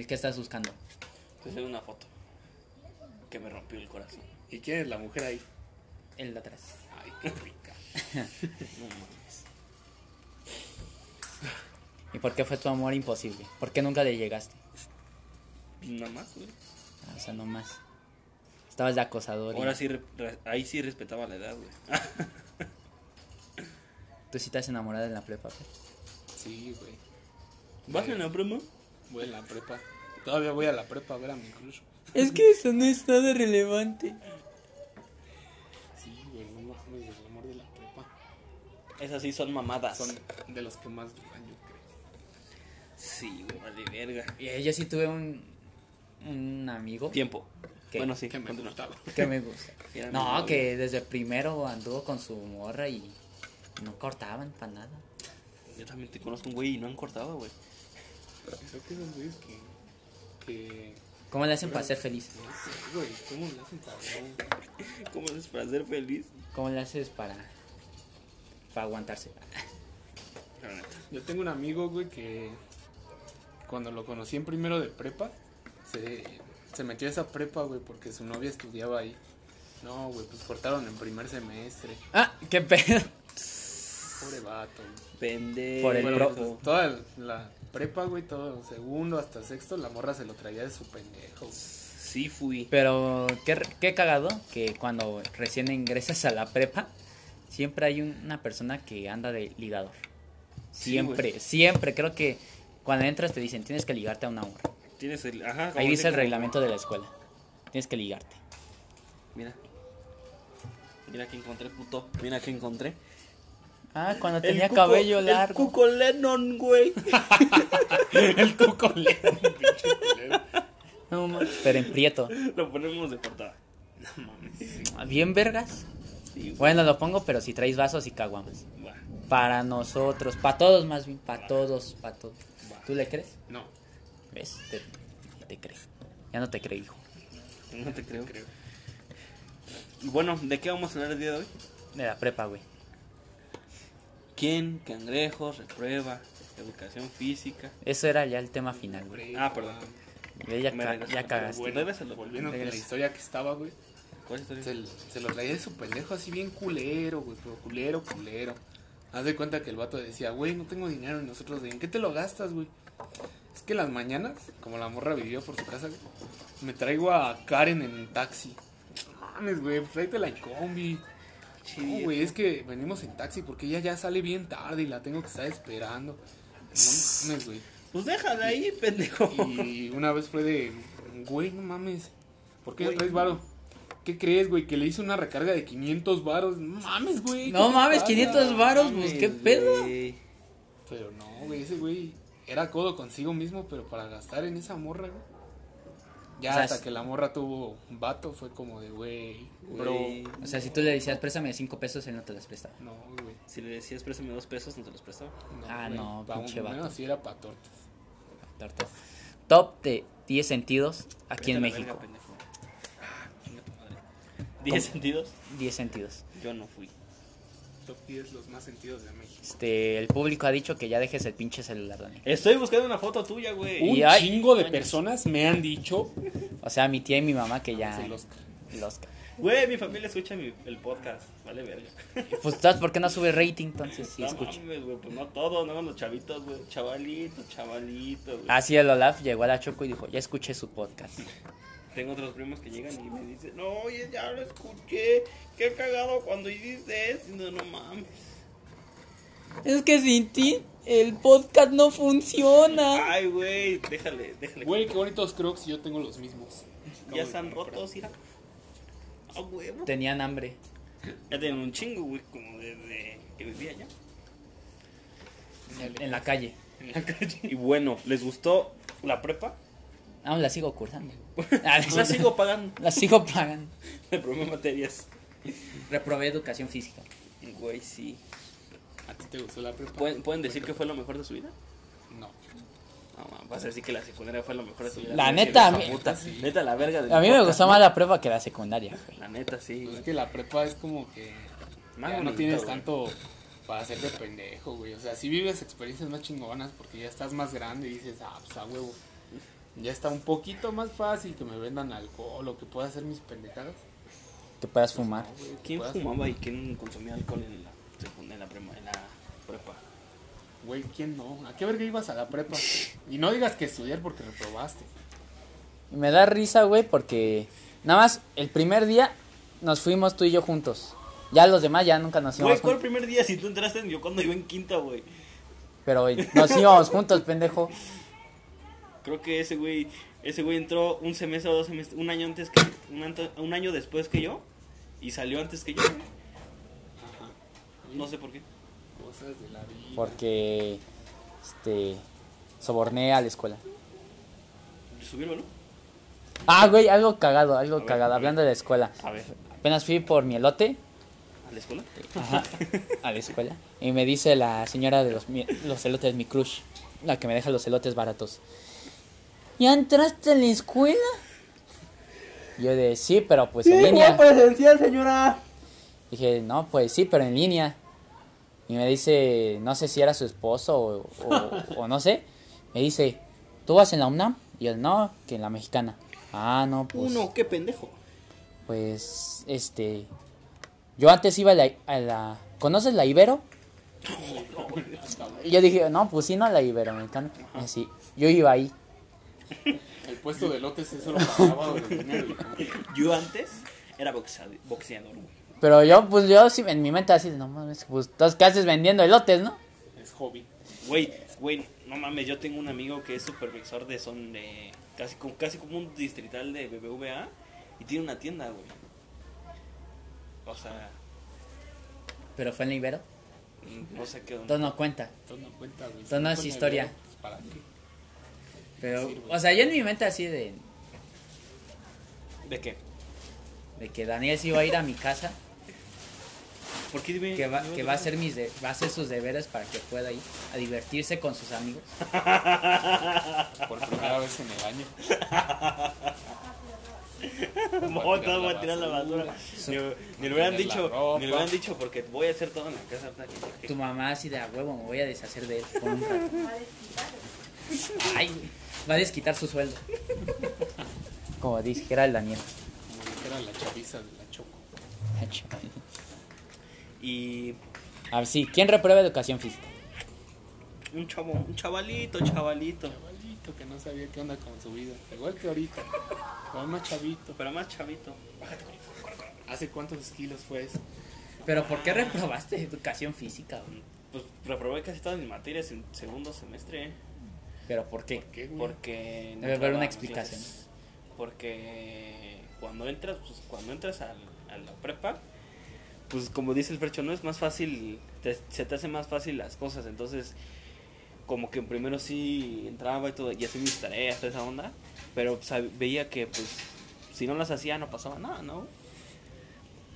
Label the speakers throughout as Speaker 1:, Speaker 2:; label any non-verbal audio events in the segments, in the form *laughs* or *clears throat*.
Speaker 1: Daniel, ¿qué estás buscando?
Speaker 2: Te hacer una foto. Que me rompió el corazón.
Speaker 3: ¿Y quién es la mujer ahí?
Speaker 1: El de atrás.
Speaker 3: Ay, qué rica. *laughs*
Speaker 2: No mames.
Speaker 1: ¿Y por qué fue tu amor imposible? ¿Por qué nunca le llegaste?
Speaker 2: Nada más, güey.
Speaker 1: Ah, O sea, no más. Estabas de acosador. y
Speaker 2: Ahora sí, re- re- ahí sí respetaba la edad, güey.
Speaker 1: Tú sí te has enamorado en la prepa, Fer?
Speaker 3: Sí, güey.
Speaker 2: ¿Vas en la broma?
Speaker 3: Voy a la prepa. Todavía voy a la prepa a ver a mi crush.
Speaker 1: Es que eso no es nada relevante.
Speaker 3: Sí, güey, no mames, el amor de la prepa.
Speaker 2: Esas sí son mamadas.
Speaker 3: Son de los que más duran, yo creo.
Speaker 2: Sí, güey, vale verga.
Speaker 1: Y yo sí tuve un, un amigo
Speaker 2: Tiempo.
Speaker 1: ¿Qué?
Speaker 2: Bueno, sí,
Speaker 3: Que me
Speaker 2: continúa.
Speaker 3: gustaba. *laughs*
Speaker 1: que me gusta. *laughs* No, que desde primero anduvo con su morra y no cortaban para nada.
Speaker 2: Yo también te conozco un güey y no han cortado, güey.
Speaker 3: Creo que esos güeyes que. que.
Speaker 1: ¿Cómo le hacen para ser feliz?
Speaker 3: No sé, güey, ¿cómo le hacen para no? *laughs*
Speaker 2: ¿Cómo haces para ser feliz?
Speaker 1: ¿Cómo le haces para, para aguantarse?
Speaker 3: Yo tengo un amigo, güey, que. Cuando lo conocí en primero de prepa, se, se metió a esa prepa, güey, porque su novia estudiaba ahí. No, güey, pues cortaron en primer semestre.
Speaker 1: Ah, qué pedo.
Speaker 3: Pobre vato, güey.
Speaker 2: Pendejo.
Speaker 1: Por el
Speaker 3: Bueno,
Speaker 1: pro-
Speaker 3: pues, toda la prepa, güey, todo segundo hasta sexto, la morra se lo traía de su pendejo.
Speaker 2: Sí fui.
Speaker 1: Pero qué, qué cagado que cuando recién ingresas a la prepa, siempre hay un- una persona que anda de ligador. Siempre, siempre. Creo que cuando entras te dicen, tienes que ligarte a una hora.
Speaker 2: Tienes el. Ajá.
Speaker 1: Ahí dice el
Speaker 2: como-
Speaker 1: reglamento de la escuela. Tienes que ligarte.
Speaker 2: Mira. Mira que encontré, puto. Mira que encontré.
Speaker 1: Ah, cuando
Speaker 2: El
Speaker 1: tenía
Speaker 2: Cuco-
Speaker 1: cabello
Speaker 2: el
Speaker 1: largo.
Speaker 2: Cuco Lennon, güey. *laughs*
Speaker 3: El cuco le pinche culero.
Speaker 1: No, ma- pero en prieto.
Speaker 2: Lo ponemos de portada. No mames.
Speaker 1: Bien vergas.
Speaker 2: Sí.
Speaker 1: Bueno, lo pongo, pero si traes vasos y caguamas. Para nosotros, para todos más bien, para todos, para todos. ¿Tú le crees?
Speaker 3: No,
Speaker 1: ¿Ves? Te, te creo. Ya no te creo, hijo.
Speaker 2: No te creo. bueno, ¿de qué vamos a hablar el día de hoy?
Speaker 1: De la prepa, güey.
Speaker 2: ¿Quién? Cangrejos, reprueba, educación física.
Speaker 1: Eso era ya el tema final, güey.
Speaker 2: Ah, perdón.
Speaker 1: Ya, ca- ya cagaste.
Speaker 3: Bueno,
Speaker 2: Regrésalo.
Speaker 3: volviendo con la historia que estaba, güey.
Speaker 2: ¿Cuál historia?
Speaker 3: Se, se lo traía de su pendejo así bien culero, güey, pero culero, culero. Haz de cuenta que el vato decía, güey, no tengo dinero. Y nosotros, ¿en qué te lo gastas, güey? Es que las mañanas, como la morra vivió por su casa, güey, me traigo a Karen en taxi. No mames, güey, pues tráetela en combi. No, güey, es que venimos en taxi porque ella ya sale bien tarde y la tengo que estar esperando. No mames, güey.
Speaker 2: Pues déjala ahí, pendejo.
Speaker 3: Y una vez fue de, güey, no mames. ¿Por qué traes varo? ¿Qué crees, güey? Que le hice una recarga de 500 varos. No mames, güey.
Speaker 1: No
Speaker 3: ¿qué te
Speaker 1: mames,
Speaker 3: pasa?
Speaker 1: 500 varos, pues qué pedo.
Speaker 3: Pero no, güey, ese güey era codo consigo mismo, pero para gastar en esa morra, güey. Ya
Speaker 1: O sea,
Speaker 3: hasta
Speaker 1: es-
Speaker 3: que la morra tuvo vato fue como de, güey, bro.
Speaker 1: O sea, si tú le decías, préstame 5 pesos, él no te los prestaba.
Speaker 3: No, güey.
Speaker 2: Si le decías préstame dos pesos, no te los prestaba.
Speaker 3: No,
Speaker 1: Ah, no,
Speaker 3: pa' un-
Speaker 1: pinche vato.
Speaker 3: no, sí era pa' tortas.
Speaker 1: Tortas. Top de 10 sentidos aquí en México.
Speaker 2: verga, pendejo. Ah, chinga tu madre. ¿Diez sentidos?
Speaker 1: 10 sentidos.
Speaker 2: Yo no fui.
Speaker 3: Top 10 los más sentidos de México.
Speaker 1: Este, el público ha dicho que ya dejes el pinche celular, Daniel.
Speaker 2: Estoy buscando una foto tuya, güey.
Speaker 1: Y
Speaker 3: Un
Speaker 1: hay-
Speaker 3: chingo de personas me han dicho.
Speaker 1: O sea, mi tía y mi mamá que ya...
Speaker 3: Es el Oscar.
Speaker 1: el Oscar.
Speaker 2: Güey, mi familia escucha mi, el podcast. Vale, verga. *laughs*
Speaker 1: Pues, ¿sabes por qué no sube rating? Entonces, sí,
Speaker 2: no
Speaker 1: escucha.
Speaker 2: mames, güey, pues no todos, no los chavitos, güey. Chavalito, chavalito, güey.
Speaker 1: Así el Olaf llegó a la Choco y dijo, ya escuché su podcast.
Speaker 2: Tengo otros primos que llegan y me dicen, no, oye, ya lo escuché. Qué cagado cuando dices eso. No, no mames.
Speaker 1: Es que sin ti el podcast no funciona.
Speaker 2: Ay, güey, déjale, déjale.
Speaker 3: Güey, qué bonitos crocs, yo tengo los mismos.
Speaker 2: ya están rotos, mira. Ah, huevo.
Speaker 1: Tenían hambre.
Speaker 2: Ya tienen un chingo, güey, como desde que vivía allá.
Speaker 1: En la calle.
Speaker 3: En la calle.
Speaker 2: Y bueno, ¿les gustó la prepa?
Speaker 1: Aún la sigo cursando. *laughs* Ah,
Speaker 2: La sigo pagando.
Speaker 1: La sigo pagando.
Speaker 2: Me probé materias.
Speaker 1: Reprobé educación física.
Speaker 2: Güey, sí.
Speaker 3: ¿A ti te gustó la prepa?
Speaker 2: ¿Pueden, ¿pueden decir que fue lo mejor de su vida?
Speaker 3: No.
Speaker 2: No, vas a decir que la secundaria fue lo mejor de su vida.
Speaker 1: La neta, a mí-
Speaker 2: puta. Neta, la verga de
Speaker 1: A mí me gustó más la prueba que la secundaria.
Speaker 2: La neta, sí.
Speaker 3: Pues es que la prepa es como que
Speaker 2: Más
Speaker 3: no tienes
Speaker 2: güey.
Speaker 3: tanto para hacerte pendejo, güey. O sea, si vives experiencias más chingonas porque ya estás más grande y dices, ah, pues a huevo. Ya está un poquito más fácil que me vendan alcohol o que pueda hacer mis pendejadas.
Speaker 1: Que puedas fumar.
Speaker 3: No,
Speaker 2: ¿Quién
Speaker 3: puedas
Speaker 2: fumaba y quién consumía alcohol en la, secund- en la, prema- en la prepa?
Speaker 3: Güey, ¿quién no? ¿A qué verga ibas a la prepa? Y no digas que estudiar porque reprobaste.
Speaker 1: Y me da risa, güey, porque nada más el primer día nos fuimos tú y yo juntos. Ya los demás ya nunca nos íbamos
Speaker 2: Güey, ¿cuál
Speaker 1: juntos.
Speaker 2: primer día si tú entraste? Yo cuando iba en quinta, güey.
Speaker 1: Pero nos íbamos juntos, pendejo.
Speaker 2: Creo que ese güey, ese güey entró un semestre o dos semestres, un año antes que, un, anto- un año después que yo y salió antes que yo. güey.
Speaker 3: Ajá.
Speaker 2: No sé por qué.
Speaker 3: Cosas de la vida.
Speaker 1: Porque, este, soborné a la escuela.
Speaker 2: ¿Subió el balón?
Speaker 1: Ah, güey, algo cagado, algo
Speaker 2: ver,
Speaker 1: cagado. Hablando de la escuela.
Speaker 2: A ver,
Speaker 1: Apenas fui por mi elote
Speaker 2: ¿a la escuela?
Speaker 1: ajá, a la escuela. Y me dice la señora de los, mi- los elotes, mi crush, la que me deja los elotes baratos. ¿Ya entraste en la escuela? Yo de, sí, pero pues en línea.
Speaker 2: presencial, señora.
Speaker 1: Dije, no, pues sí, pero en línea. Y me dice, no sé si era su esposo o, o- *laughs* o no sé. Me dice, ¿tú vas en la UNAM? Y yo, no, que en la mexicana. Ah, no, pues.
Speaker 2: Uno, qué pendejo.
Speaker 1: Pues, este. Yo antes iba a la. a la- ¿Conoces la Ibero? *laughs* Y yo dije, no, pues sí, no, la Ibero, mexicana. Y sí, yo iba ahí.
Speaker 3: El puesto de lotes eso lo pagaba de dinero.
Speaker 2: Yo antes era boxeador, boxeador güey.
Speaker 1: Pero yo, pues yo sí, en mi mente así, no mames, pues, entonces, ¿qué haces vendiendo elotes, no?
Speaker 3: Es hobby.
Speaker 2: Güey, güey, no mames, yo tengo un amigo que es supervisor de son de casi como casi como un distrital de BBVA y tiene una tienda, güey. O sea,
Speaker 1: Pero fue en la Ibero.
Speaker 2: mm, no sé qué onda.
Speaker 1: Entonces no cuenta.
Speaker 3: Entonces no cuenta, güey.
Speaker 1: Entonces no es historia.
Speaker 3: pues, ¿para qué?
Speaker 1: Pero, o sea, yo en mi mente así de,
Speaker 2: ¿De qué?
Speaker 1: de que Daniel sí va a ir a mi casa,
Speaker 2: ¿Por qué dime?
Speaker 1: que va,
Speaker 2: dime
Speaker 1: que va a hacer mis de- va a hacer sus deberes para que pueda ir a divertirse con sus amigos. *laughs*
Speaker 3: Por primera vez en el año. *laughs*
Speaker 2: No, no voy a tirar la basura. Ni, ni le hubieran dicho, ni le hubieran dicho porque voy a hacer todo en la casa.
Speaker 1: Tu mamá así de a huevo, me voy a deshacer de él por un rato. *laughs* Ay, va a desquitar su sueldo. Como dijera el Daniel.
Speaker 3: Como dijera la chaviza de la Choco.
Speaker 2: Y
Speaker 1: A ver, sí, ¿quién reprueba educación física?
Speaker 2: un chavo, un chavalito, chavalito.
Speaker 3: Chavalito que no sabía qué onda con su vida. Igual que ahorita. Pero más chavito.
Speaker 2: Pero más chavito.
Speaker 3: ¿Hace cuántos kilos fue eso?
Speaker 1: Pero ¿por qué reprobaste educación física? güey?
Speaker 2: Pues reprobé casi todas mis materias en segundo semestre.
Speaker 1: ¿Pero por qué?
Speaker 2: Porque no
Speaker 1: Debe haber una
Speaker 2: a
Speaker 1: explicación.
Speaker 2: clases. Porque cuando entras, pues cuando entras al- a la prepa, pues como dice el Fercho, no es más fácil, te- se te hace más fácil las cosas. Entonces, como que primero sí entraba y todo, y hacía mis tareas, toda esa onda. Pero sab- veía que, pues, si no las hacía, no pasaba nada, ¿no?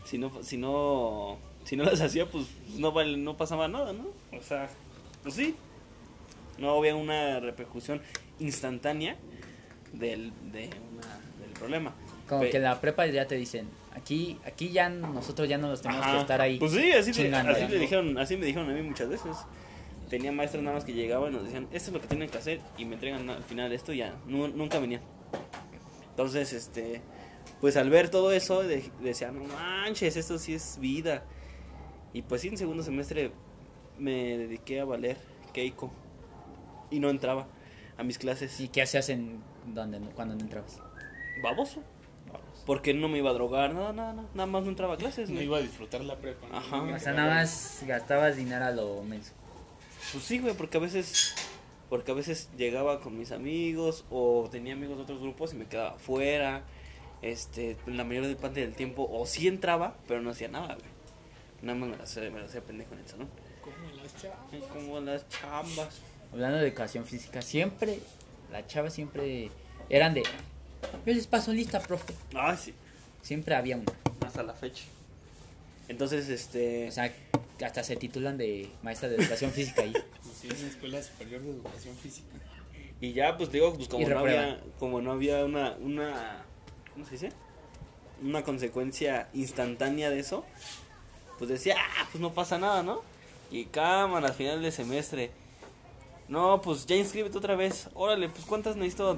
Speaker 2: Si no, si no, si no las hacía, pues no, no pasaba nada, ¿no? O sea, pues sí. No había una repercusión instantánea del, de una, del problema.
Speaker 1: Como
Speaker 2: Pe-
Speaker 1: que la prepa ya te dicen, aquí aquí ya nosotros ya no los tenemos
Speaker 2: Ajá.
Speaker 1: que estar ahí.
Speaker 2: Pues sí, así, me,
Speaker 1: chingando,
Speaker 2: así me dijeron, así me dijeron a mí muchas veces. Tenía maestros nada más que llegaban y nos decían, esto es lo que tienen que hacer y me entregan al final esto y ya, nu- nunca venían. Entonces, este, pues al ver todo eso, de- decía, no manches, esto sí es vida. Y pues sí, en segundo semestre me dediqué a valer Keiko y no entraba a mis clases.
Speaker 1: ¿Y qué hacías en donde cuando no entrabas?
Speaker 2: Baboso. Porque no me iba a drogar, nada, nada, nada, nada más no entraba a clases.
Speaker 3: No
Speaker 2: güey.
Speaker 3: iba a disfrutar la prepa. ¿no?
Speaker 2: Ajá.
Speaker 1: O sea, nada más gastabas dinero a lo menso.
Speaker 2: Pues sí, güey, porque a veces porque a veces llegaba con mis amigos o tenía amigos de otros grupos y me quedaba fuera. Este, la mayor parte del tiempo o sí entraba, pero no hacía nada, güey. Nada más me la hacía, me la hacía pendejo en el salón.
Speaker 3: Como las chavas.
Speaker 2: Como las chambas.
Speaker 1: Hablando de educación física, siempre, las chavas siempre eran de, yo les paso lista, profe.
Speaker 2: Ay, sí,
Speaker 1: Siempre había una.
Speaker 2: hasta la fecha. Entonces, este,
Speaker 1: O sea, hasta se titulan de maestra de educación física ahí. *laughs*
Speaker 3: Sí, es una escuela superior de educación física.
Speaker 2: y ya pues digo, pues como no había como no había una una ¿cómo se dice? Una consecuencia instantánea de eso, pues decía, ah, pues no pasa nada, ¿no? Y cámara al final del semestre No, pues ya inscríbete otra vez. Órale, pues ¿cuántas necesito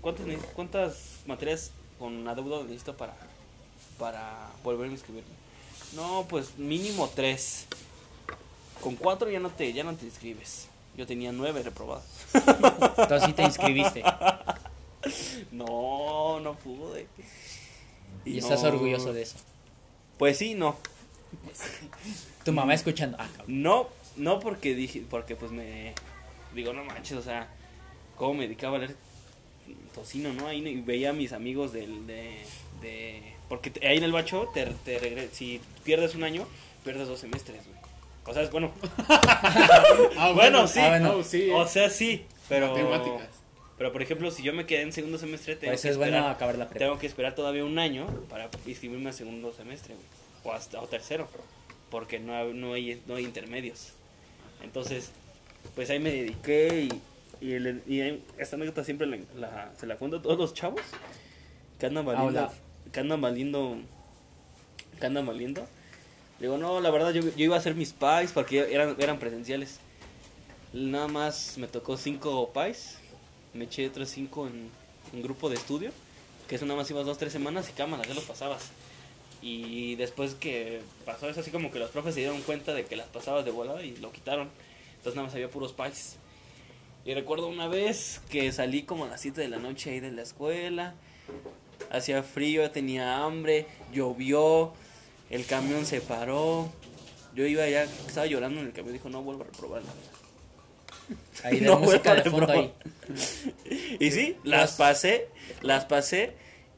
Speaker 2: ¿Cuántas, cuántas materias con adeudo necesito para, para volver a inscribirme? No, pues mínimo tres. Con cuatro ya no te, ya no te inscribes. Yo tenía nueve reprobados.
Speaker 1: Entonces sí te inscribiste. *laughs*
Speaker 2: No, no pude.
Speaker 1: Y estás
Speaker 2: no-
Speaker 1: orgulloso de eso.
Speaker 2: Pues sí, no.
Speaker 1: Tu mamá escuchando. Ah.
Speaker 2: No, no porque dije, porque pues me digo, no manches, o sea, cómo me dedicaba a leer tocino, ¿no? Ahí y veía a mis amigos del, de, de, porque te- ahí en el bacho te, te regre- si pierdes un año, pierdes dos semestres, güey. O sea, es bueno. *laughs*
Speaker 3: Ah,
Speaker 2: bueno, sí.
Speaker 1: Ah, bueno.
Speaker 3: No, sí.
Speaker 2: O sea, sí, pero
Speaker 3: Matemáticas.
Speaker 2: pero por ejemplo, si yo me quedé en segundo semestre, tengo
Speaker 1: Pues
Speaker 2: que
Speaker 1: es bueno
Speaker 2: esperar,
Speaker 1: acabar la prepa.
Speaker 2: tengo que esperar todavía un año para inscribirme a segundo semestre, güey. O hasta o tercero, porque no no hay, no hay intermedios. Entonces, pues ahí me dediqué y, y, el- y ahí- esta anécdota siempre la, la- se la cuento a todos los chavos que andan valiendo, que andan valiendo, que andan valiendo. Digo, no, la verdad yo, yo iba a hacer mis pies porque eran, eran presenciales. Nada más me tocó cinco pies, me eché otros cinco en un grupo de estudio, que eso nada más ibas dos, tres semanas y cámara, ya los pasabas. Y después que pasó eso, así como que los profes se dieron cuenta de que las pasabas de volada y lo quitaron. Entonces nada más había puros pies. Y recuerdo una vez que salí como a las 7 de la noche ahí de la escuela. Hacía frío, tenía hambre, llovió, el camión se paró. Yo iba ya, estaba llorando en el camión, dijo, no vuelvo a reprobar. la verdad".
Speaker 1: Ahí *laughs* de
Speaker 2: No,
Speaker 1: música de fondo ahí. *laughs*
Speaker 2: Y sí, las pasé, las pasé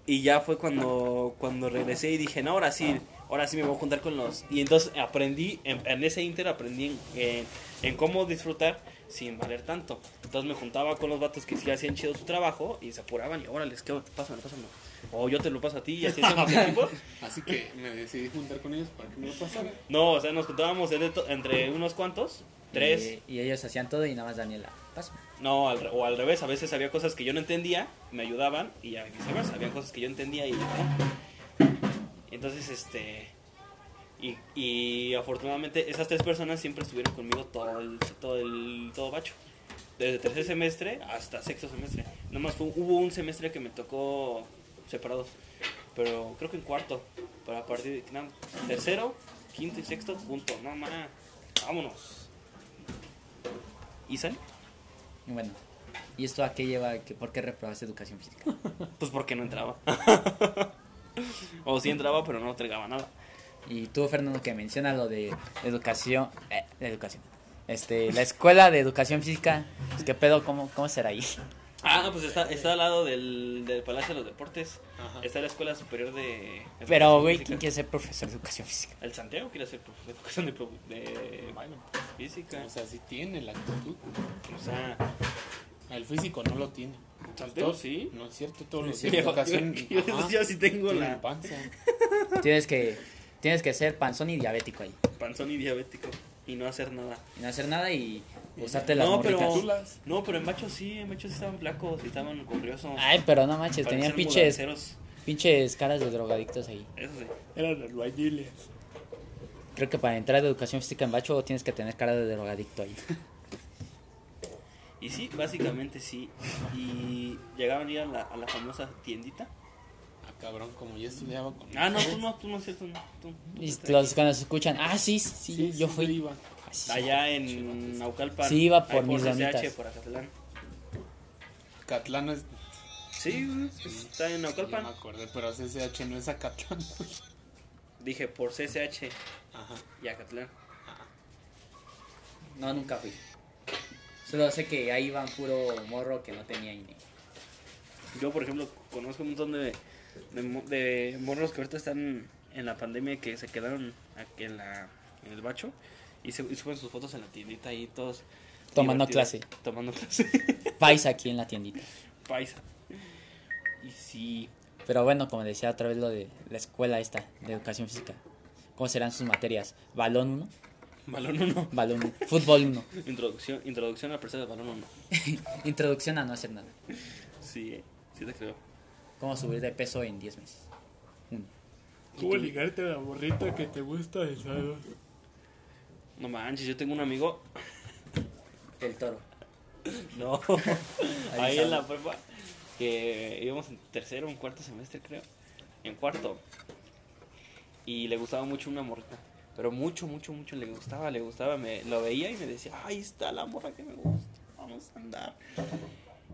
Speaker 2: y ya fue cuando, cuando regresé y dije, no, ahora sí, ahora sí me voy a juntar con los... Y entonces aprendí, en, en ese inter aprendí en, en- en cómo disfrutar sin valer tanto. Entonces me juntaba con los vatos que sí hacían chido su trabajo y se apuraban y órale, ¿qué? Pásame, pásame. O yo te lo paso a ti y así hacíamos *laughs* equipo.
Speaker 3: Así que me decidí juntar con ellos para que me lo pasaran.
Speaker 2: No, o sea, nos juntábamos entre, unos cuantos, tres,
Speaker 1: Y, y ellos hacían todo y nada más Daniela. Pásame.
Speaker 2: No, al re- o al revés, a veces había cosas que yo no entendía, me ayudaban y viceversa, había cosas que yo entendía y. Entonces, este y, y afortunadamente esas tres personas siempre estuvieron conmigo todo el todo el todo bacho. Desde tercer semestre hasta sexto semestre. Nada más fue- hubo un semestre que me tocó separados, pero creo que en cuarto, pero a partir de no, tercero, quinto y sexto, punto. No más. Vámonos. ¿Y sale?
Speaker 1: Y bueno. ¿Y esto a qué lleva? Que, ¿Por qué reprobaste educación física?
Speaker 2: Pues porque no entraba. *laughs* o sí entraba, pero no entregaba nada.
Speaker 1: Y tú, Fernando, que menciona lo de educación. Eh, de educación. Este, la escuela de educación física. Pues, ¿Qué pedo? ¿Cómo, cómo será ahí?
Speaker 2: Ah, pues está, está al lado del, del Palacio de los Deportes.
Speaker 3: Ajá.
Speaker 2: Está la Escuela Superior de
Speaker 1: Pero, güey. ¿quién quiere ser profesor de educación física?
Speaker 2: El Santiago quiere hacer profe- educación de, de física.
Speaker 3: O sea, sí tiene la actitud.
Speaker 2: O sea,
Speaker 3: El físico no lo tiene.
Speaker 2: Santiago
Speaker 3: Todo-
Speaker 2: sí.
Speaker 3: No es cierto, todos los
Speaker 2: Yo-
Speaker 3: de educación. *laughs*
Speaker 2: yo- yo- sí tengo la-
Speaker 3: panza.
Speaker 1: Tienes que, tienes que ser panzón y diabético ahí.
Speaker 2: panzón y diabético. Y no hacer nada.
Speaker 1: Y no hacer nada y usarte las
Speaker 2: No,
Speaker 1: morritas.
Speaker 2: No, pero en Macho sí, en Macho sí estaban flacos y estaban curiosos.
Speaker 1: Ay, pero no manches, tenían pinches,
Speaker 2: mudanceros.
Speaker 1: pinches caras de drogadictos ahí.
Speaker 2: Eso sí.
Speaker 3: Eran albañiles.
Speaker 1: Creo que para entrar a educación física en Bacho tienes que tener cara de drogadicto ahí. *laughs*
Speaker 2: Y sí, básicamente sí. Y llegaban a ir a la, a la famosa tiendita.
Speaker 3: Cabrón, como yo estudiaba con.
Speaker 2: Ah, no, tú no, tú no cierto. No, tú, tú
Speaker 1: Y los cuando se escuchan, ah, sí, sí,
Speaker 3: Sí,
Speaker 1: yo
Speaker 3: sí,
Speaker 1: fui.
Speaker 3: iba.
Speaker 1: Ah, sí.
Speaker 2: Allá en Naucalpan.
Speaker 1: Sí, iba por mis
Speaker 2: CCH,
Speaker 1: donitas.
Speaker 2: por Acatlán.
Speaker 3: Catlán es.
Speaker 2: Sí, güey, está en Naucalpan.
Speaker 3: me acordé, pero CCH no es Acatlán. *laughs*
Speaker 2: Dije por CCH
Speaker 3: Ajá.
Speaker 2: y Acatlán.
Speaker 1: No, nunca fui. Solo sé que ahí iban puro morro que no tenía INE.
Speaker 2: Yo, por ejemplo, conozco un montón de, de, de morros que ahorita están en la pandemia que se quedaron aquí en, la, en el bacho y, se, y suben sus fotos en la tiendita ahí todos.
Speaker 1: Tomando
Speaker 2: divertidos. Tomando clase. *laughs*
Speaker 1: Paisa aquí en la tiendita.
Speaker 2: Paisa. Y sí.
Speaker 1: Pero bueno, como decía otra vez lo de la escuela esta de educación física. ¿Cómo serán sus materias? Balón 1,
Speaker 2: Balón 1.
Speaker 1: balón 1, fútbol 1.
Speaker 2: Introducción, introducción a la persona del balón 1. *laughs*
Speaker 1: Introducción a no hacer nada.
Speaker 2: Sí, sí te creo.
Speaker 1: ¿Cómo subir de peso en 10 meses? Uno.
Speaker 3: ¿Cómo ligarte a la borrita que te gusta el salón?
Speaker 2: No manches, yo tengo un amigo.
Speaker 1: El toro.
Speaker 2: No, *laughs* ahí en la prepa, que íbamos en tercero, en cuarto semestre, creo. En cuarto. Y le gustaba mucho una morrita. Pero mucho, mucho, mucho le gustaba, le gustaba. Me, lo veía y me decía, ahí está la morra que me gusta, vamos a andar.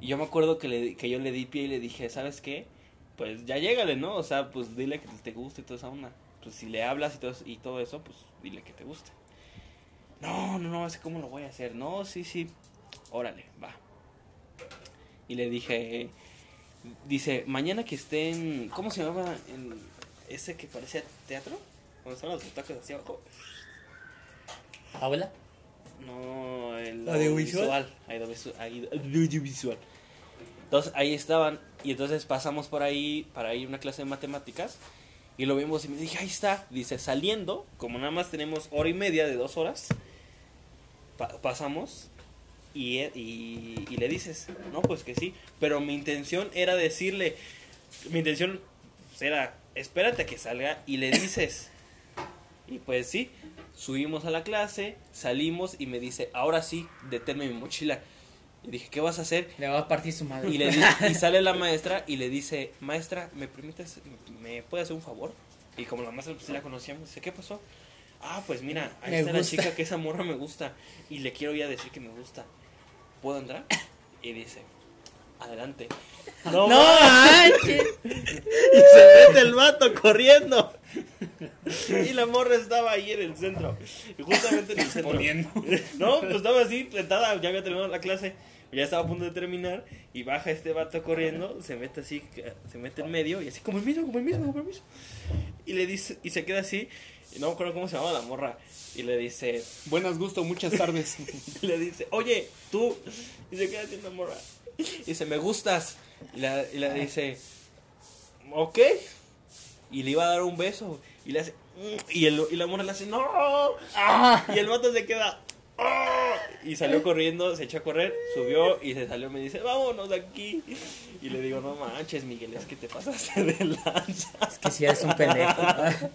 Speaker 2: Y yo me acuerdo que, le, que yo le di pie y le dije, ¿sabes qué? Pues ya llégale, ¿no? O sea, pues dile que te guste y toda esa onda. Pues si le hablas y todo, y todo eso, pues dile que te guste. No, no, no, sé cómo lo voy a hacer. No, sí, sí. Órale, va. Y le dije, dice, mañana que estén, ¿cómo se llamaba? En ese que parecía teatro, cuando estaban los butacas hacia abajo.
Speaker 1: ¿Abuela?
Speaker 2: No, el
Speaker 1: audiovisual.
Speaker 2: audiovisual, audiovisual. Entonces ahí estaban y entonces pasamos por ahí para ir a una clase de matemáticas y lo vimos y me dije, ahí está, dice, saliendo, como nada más tenemos hora y media de dos horas, pa- pasamos y, y, y le dices, no, pues que sí, pero mi intención era decirle, mi intención era, espérate a que salga y le dices, y pues sí, subimos a la clase, salimos y me dice, ahora sí, deténme mi mochila. Y dije, ¿qué vas a hacer?
Speaker 1: Le va a partir su madre.
Speaker 2: Y, le di- y sale la *laughs* maestra y le dice, maestra, ¿me permites, me puede hacer un favor? Y como la maestra pues, la conocíamos, dice, ¿qué pasó? Ah, pues mira, ahí
Speaker 1: Me
Speaker 2: está la chica que esa morra me gusta y le quiero ya decir que me gusta. ¿Puedo entrar? Y dice, adelante. No, *laughs*
Speaker 1: ¡No manches! *laughs*
Speaker 2: y se mete el vato corriendo. *laughs* Y la morra estaba ahí en el centro. Y justamente en el centro.
Speaker 3: Poniendo. *laughs*
Speaker 2: No, pues estaba así, sentada, ya había terminado la clase, ya estaba a punto de terminar, y baja este vato corriendo, se mete así, se mete en medio, y así, con permiso, con permiso, con permiso. Y le dice, y se queda así, y no me acuerdo cómo se llama la morra, y le dice,
Speaker 3: Buenas gusto, muchas tardes. *laughs*
Speaker 2: le dice, oye, tú, y se queda así la morra, y dice, me gustas, y la, y le dice, ok, y le iba a dar un beso, y le hace, "Mm", y, el, y la morra le hace, no,
Speaker 1: ¡Ah!
Speaker 2: y el vato se queda. "Ah", Y salió corriendo, se echó a correr, subió y se salió. Me dice, vámonos de aquí. Y le digo, no manches, Miguel, es que te pasaste de lanza.
Speaker 1: Es que si eres un pendejo. *laughs*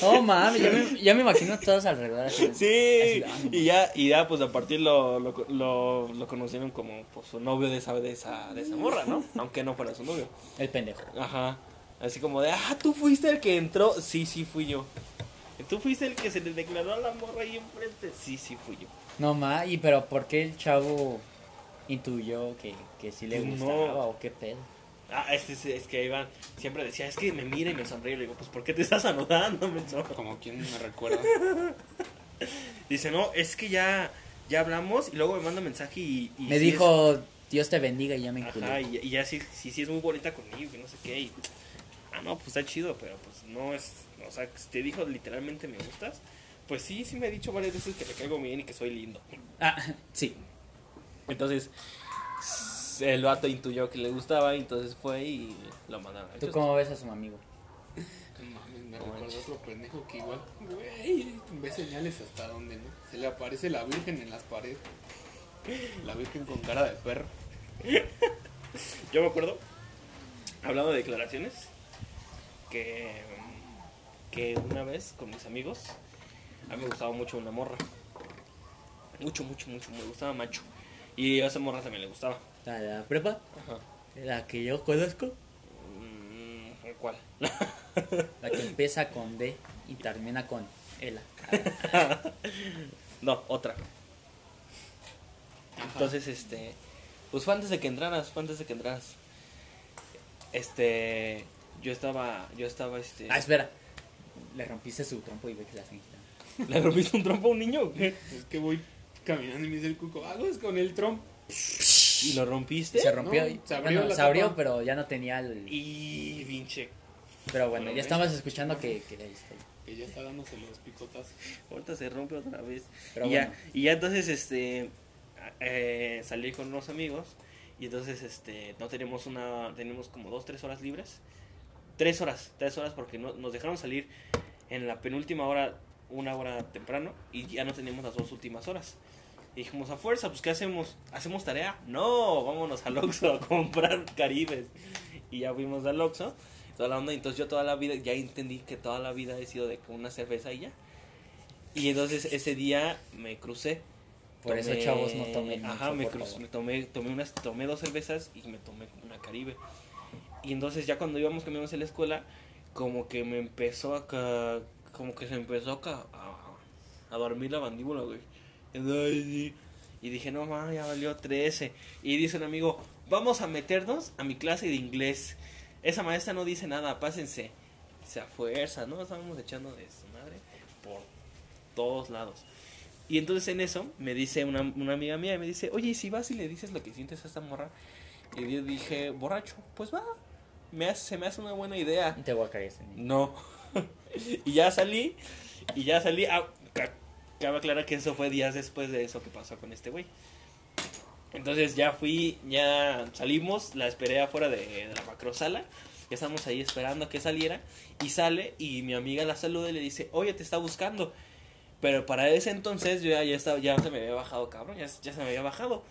Speaker 1: No mames, ya me, ya me imagino todos alrededor así.
Speaker 2: Sí,
Speaker 1: Así, ah,
Speaker 2: y ya, y ya, pues a partir lo, lo, lo, lo conocieron como pues, su novio de esa, de, esa, de esa morra, ¿no? Aunque no fuera su novio.
Speaker 1: El pendejo.
Speaker 2: Ajá. Así como de, ah, tú fuiste el que entró. Sí, sí, fui yo. ¿Tú fuiste el que se le declaró a la morra ahí enfrente? Sí, sí, fui yo.
Speaker 1: No ma, y pero ¿por qué el chavo intuyó que, que sí le
Speaker 2: No.
Speaker 1: gustaba o qué pedo?
Speaker 2: Ah, es, es, es que Iván siempre decía, es que me mira y me sonríe. Le digo, pues, ¿por qué te estás anudando, menso? *laughs*
Speaker 3: Como quien me recuerda. *laughs*
Speaker 2: Dice, no, es que ya, ya hablamos y luego me manda mensaje y... y
Speaker 1: Me
Speaker 2: sí
Speaker 1: dijo, Dios te bendiga y ya me enculé.
Speaker 2: Ajá, y, y ya sí, sí, sí es muy bonita conmigo y no sé qué. y- ah, no, pues está chido, pero pues no es... O sea, si te dijo literalmente me gustas. Pues sí, sí me ha dicho varias veces que le caigo bien y que soy lindo.
Speaker 1: Ah, *laughs* sí.
Speaker 2: Entonces, el vato intuyó que le gustaba y entonces fue y lo mandaron.
Speaker 1: ¿Tú cómo ves a su amigo?
Speaker 3: No mames, me
Speaker 2: manches.
Speaker 3: otro pendejo que igual, güey, ve señales hasta donde, ¿no? Se le aparece la virgen en las paredes. La virgen con cara de perro. *laughs*
Speaker 2: Yo me acuerdo, hablando de declaraciones, que, que una vez con mis amigos, a mí me gustaba mucho una morra. Mucho, mucho, mucho, me gustaba macho. Y a esa morra también le gustaba.
Speaker 1: ¿La de la prepa?
Speaker 2: Ajá.
Speaker 1: ¿La que yo conozco?
Speaker 2: Mm, ¿Cuál? *laughs*
Speaker 1: La que empieza con D y termina con Ela. *laughs*
Speaker 2: No, otra. Entonces, este, pues fue antes de que entraras, fue antes de que entraras. Este, yo estaba, yo estaba, este,
Speaker 1: Ah, espera. Le rompiste su trompo y ve que la hacen quitar. *laughs*
Speaker 2: ¿le rompiste un trompo a un niño qué?
Speaker 3: Es que voy caminando y me dice el cuco, hago es con el trompo.
Speaker 2: ¿Y lo rompiste?
Speaker 1: Se rompió.
Speaker 3: No,
Speaker 1: y-
Speaker 3: se abrió
Speaker 1: bueno,
Speaker 3: la
Speaker 1: se abrió, pero ya no tenía el...
Speaker 2: Y pinche.
Speaker 1: Pero bueno, ya estamos escuchando que, que ahí está.
Speaker 3: Que ya está dándose los picotazos.
Speaker 2: Ahorita se rompe otra vez.
Speaker 1: Pero
Speaker 2: y,
Speaker 1: bueno.
Speaker 2: ya, y ya entonces este eh, salí con unos amigos. Y entonces este no tenemos una. Tenemos como dos, tres horas libres. Tres horas, tres horas porque no, nos dejaron salir en la penúltima hora, una hora temprano. Y ya no teníamos las dos últimas horas. Y dijimos, a fuerza, pues ¿qué hacemos? ¿Hacemos tarea? No, vámonos al Oxxo a comprar caribes. Y ya fuimos al Oxxo, toda la onda. Entonces yo toda la vida, ya entendí que toda la vida he sido de una cerveza y ya. Y entonces ese día me crucé
Speaker 1: Por eso, chavos, no tomen
Speaker 2: Ajá,
Speaker 1: mucho,
Speaker 2: me,
Speaker 1: por
Speaker 2: cru-
Speaker 1: favor.
Speaker 2: me tomé, tomé, unas, tomé dos cervezas y me tomé una Caribe. Y entonces ya cuando íbamos caminando hacia la escuela, como que me empezó a... ca- Como que se empezó a, a, a dormir la mandíbula, güey. Y dije, no mames, ya valió 13. Y dice un amigo, vamos a meternos a mi clase de inglés. Esa maestra no dice nada, pásense. Se a fuerza, ¿no? Estábamos echando de su madre por todos lados. Y entonces en eso me dice una, una amiga mía, me dice, oye, ¿y si vas y le dices lo que sientes a esta morra? Y yo dije, borracho, pues va. Me hace, se me hace una buena idea.
Speaker 1: Te voy a caer.
Speaker 2: No. *laughs* y ya salí. Y ya salí. Ah, ca- cabe aclarar que eso fue días después de eso que pasó con este güey. Entonces ya fui, ya salimos, la esperé afuera de, de la macrosala. Ya estamos ahí esperando a que saliera. Y sale y mi amiga la saluda y le dice, oye, te está buscando. Pero para ese entonces yo ya, ya, estaba, ya se me había bajado, cabrón, ya, ya se me había bajado.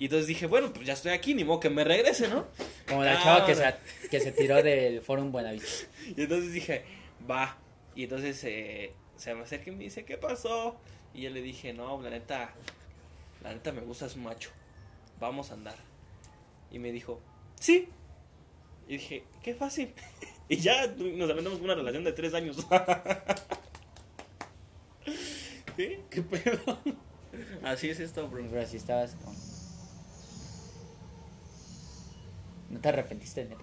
Speaker 2: Y entonces dije, bueno, pues ya estoy aquí, ni modo que me regrese, ¿no?
Speaker 1: Como la
Speaker 2: Ah,
Speaker 1: chava que se, que se tiró del Forum Buenavista. *laughs*
Speaker 2: Y entonces dije, va. Y entonces eh, se me acerca y me dice, ¿qué pasó? Y yo le dije, no, la neta, la neta me gusta su macho. Vamos a andar. Y me dijo, sí. Y dije, qué fácil. *laughs* Y ya nos aventamos una relación de tres años. *laughs* ¿Sí?
Speaker 3: ¿Qué pedo?
Speaker 2: Así es esto, bro.
Speaker 1: Pero si estabas con... ¿No te arrepentiste, neta?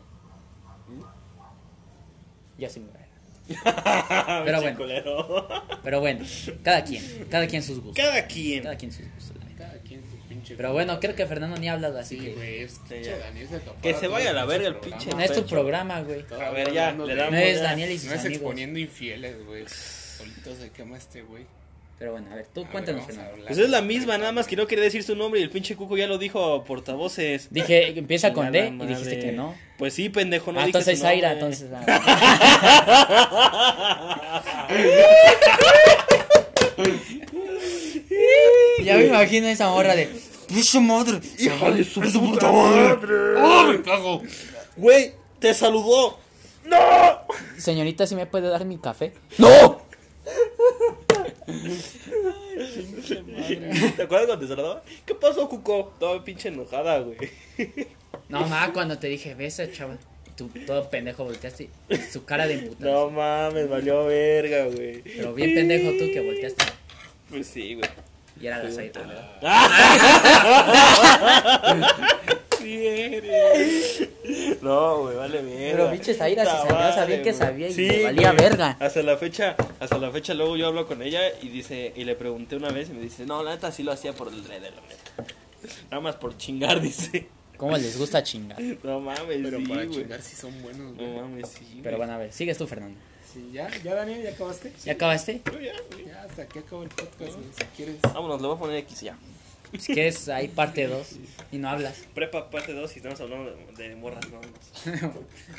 Speaker 1: Yo sí me voy a *laughs* Pero bueno.
Speaker 2: Chicolero.
Speaker 1: Pero bueno, cada quien, cada quien sus gustos.
Speaker 2: Cada quien.
Speaker 1: Cada quien sus gustos.
Speaker 3: Cada quien su pinche.
Speaker 1: Pero bueno, creo que Fernando ni ha hablado así
Speaker 3: Sí,
Speaker 1: que...
Speaker 3: güey. Es
Speaker 2: Sí,
Speaker 3: que
Speaker 2: ya.
Speaker 3: Daniel se
Speaker 2: Que vaya a la verga el pinche
Speaker 1: No es tu programa, güey.
Speaker 2: A ver, ya, le damos.
Speaker 1: No es. Daniel y sus
Speaker 3: No es
Speaker 1: amigos.
Speaker 3: exponiendo infieles, güey. Solito se quema este güey.
Speaker 1: Pero bueno, a ver, tú
Speaker 3: A ver,
Speaker 1: cuéntanos,
Speaker 3: a
Speaker 1: Fernando.
Speaker 2: Pues es la misma, nada más que no quería decir su nombre y el pinche cuco ya lo dijo a portavoces.
Speaker 1: Dije, empieza con D y dijiste que no.
Speaker 2: Pues sí, pendejo, no
Speaker 1: ah,
Speaker 2: dije
Speaker 1: entonces
Speaker 2: su
Speaker 1: Zaira,
Speaker 2: nombre.
Speaker 1: entonces... ah. ya me imagino esa morra de... ¡Pucha madre!
Speaker 2: ¡Hija de su puta madre!
Speaker 3: ¡Oh, me cago!
Speaker 2: Güey, te saludó. ¡No!
Speaker 1: Señorita, ¿sí me puede dar mi café? ¡No!
Speaker 2: ¿Te acuerdas cuando te saludó? ¿Qué pasó, cuco? Toda pinche enojada, güey.
Speaker 1: No, ma, cuando te dije, besa, chaval. Tú todo pendejo volteaste. Su cara de emputado.
Speaker 2: No mames, valió verga, güey.
Speaker 1: Pero bien pendejo tú que volteaste.
Speaker 2: Pues sí, güey.
Speaker 1: Y era la Zaira, ¿verdad? *laughs*
Speaker 2: Sí. No, güey, vale verga.
Speaker 1: Pero pinche Zaira, si
Speaker 2: Puta
Speaker 1: sabía, sabía que sabía y
Speaker 2: Sí,
Speaker 1: le valía
Speaker 2: güey.
Speaker 1: verga.
Speaker 2: Hasta la fecha, hasta la fecha luego yo hablo con ella y dice, y le pregunté una vez y me dice, no, la neta sí lo hacía por el rey de la neta. Nada más por chingar, *laughs* dice.
Speaker 1: ¿Cómo les gusta chingar?
Speaker 2: No mames,
Speaker 3: Pero
Speaker 2: sí,
Speaker 3: para
Speaker 2: güey.
Speaker 3: chingar si son buenos, güey.
Speaker 2: No mames, sí.
Speaker 1: Pero bueno, a ver, sigues tú, Fernando.
Speaker 3: Sí, ¿ya? ¿Ya, Daniel? ¿Ya acabaste?
Speaker 1: ¿Ya acabaste?
Speaker 2: Yo ya, güey.
Speaker 3: Ya, hasta aquí acabó el podcast, güey. Si quieres.
Speaker 2: Vámonos, le voy a poner X ya.
Speaker 1: Si quieres, hay parte 2 y no hablas.
Speaker 2: Prepa parte 2 y estamos hablando de, de morras, no más.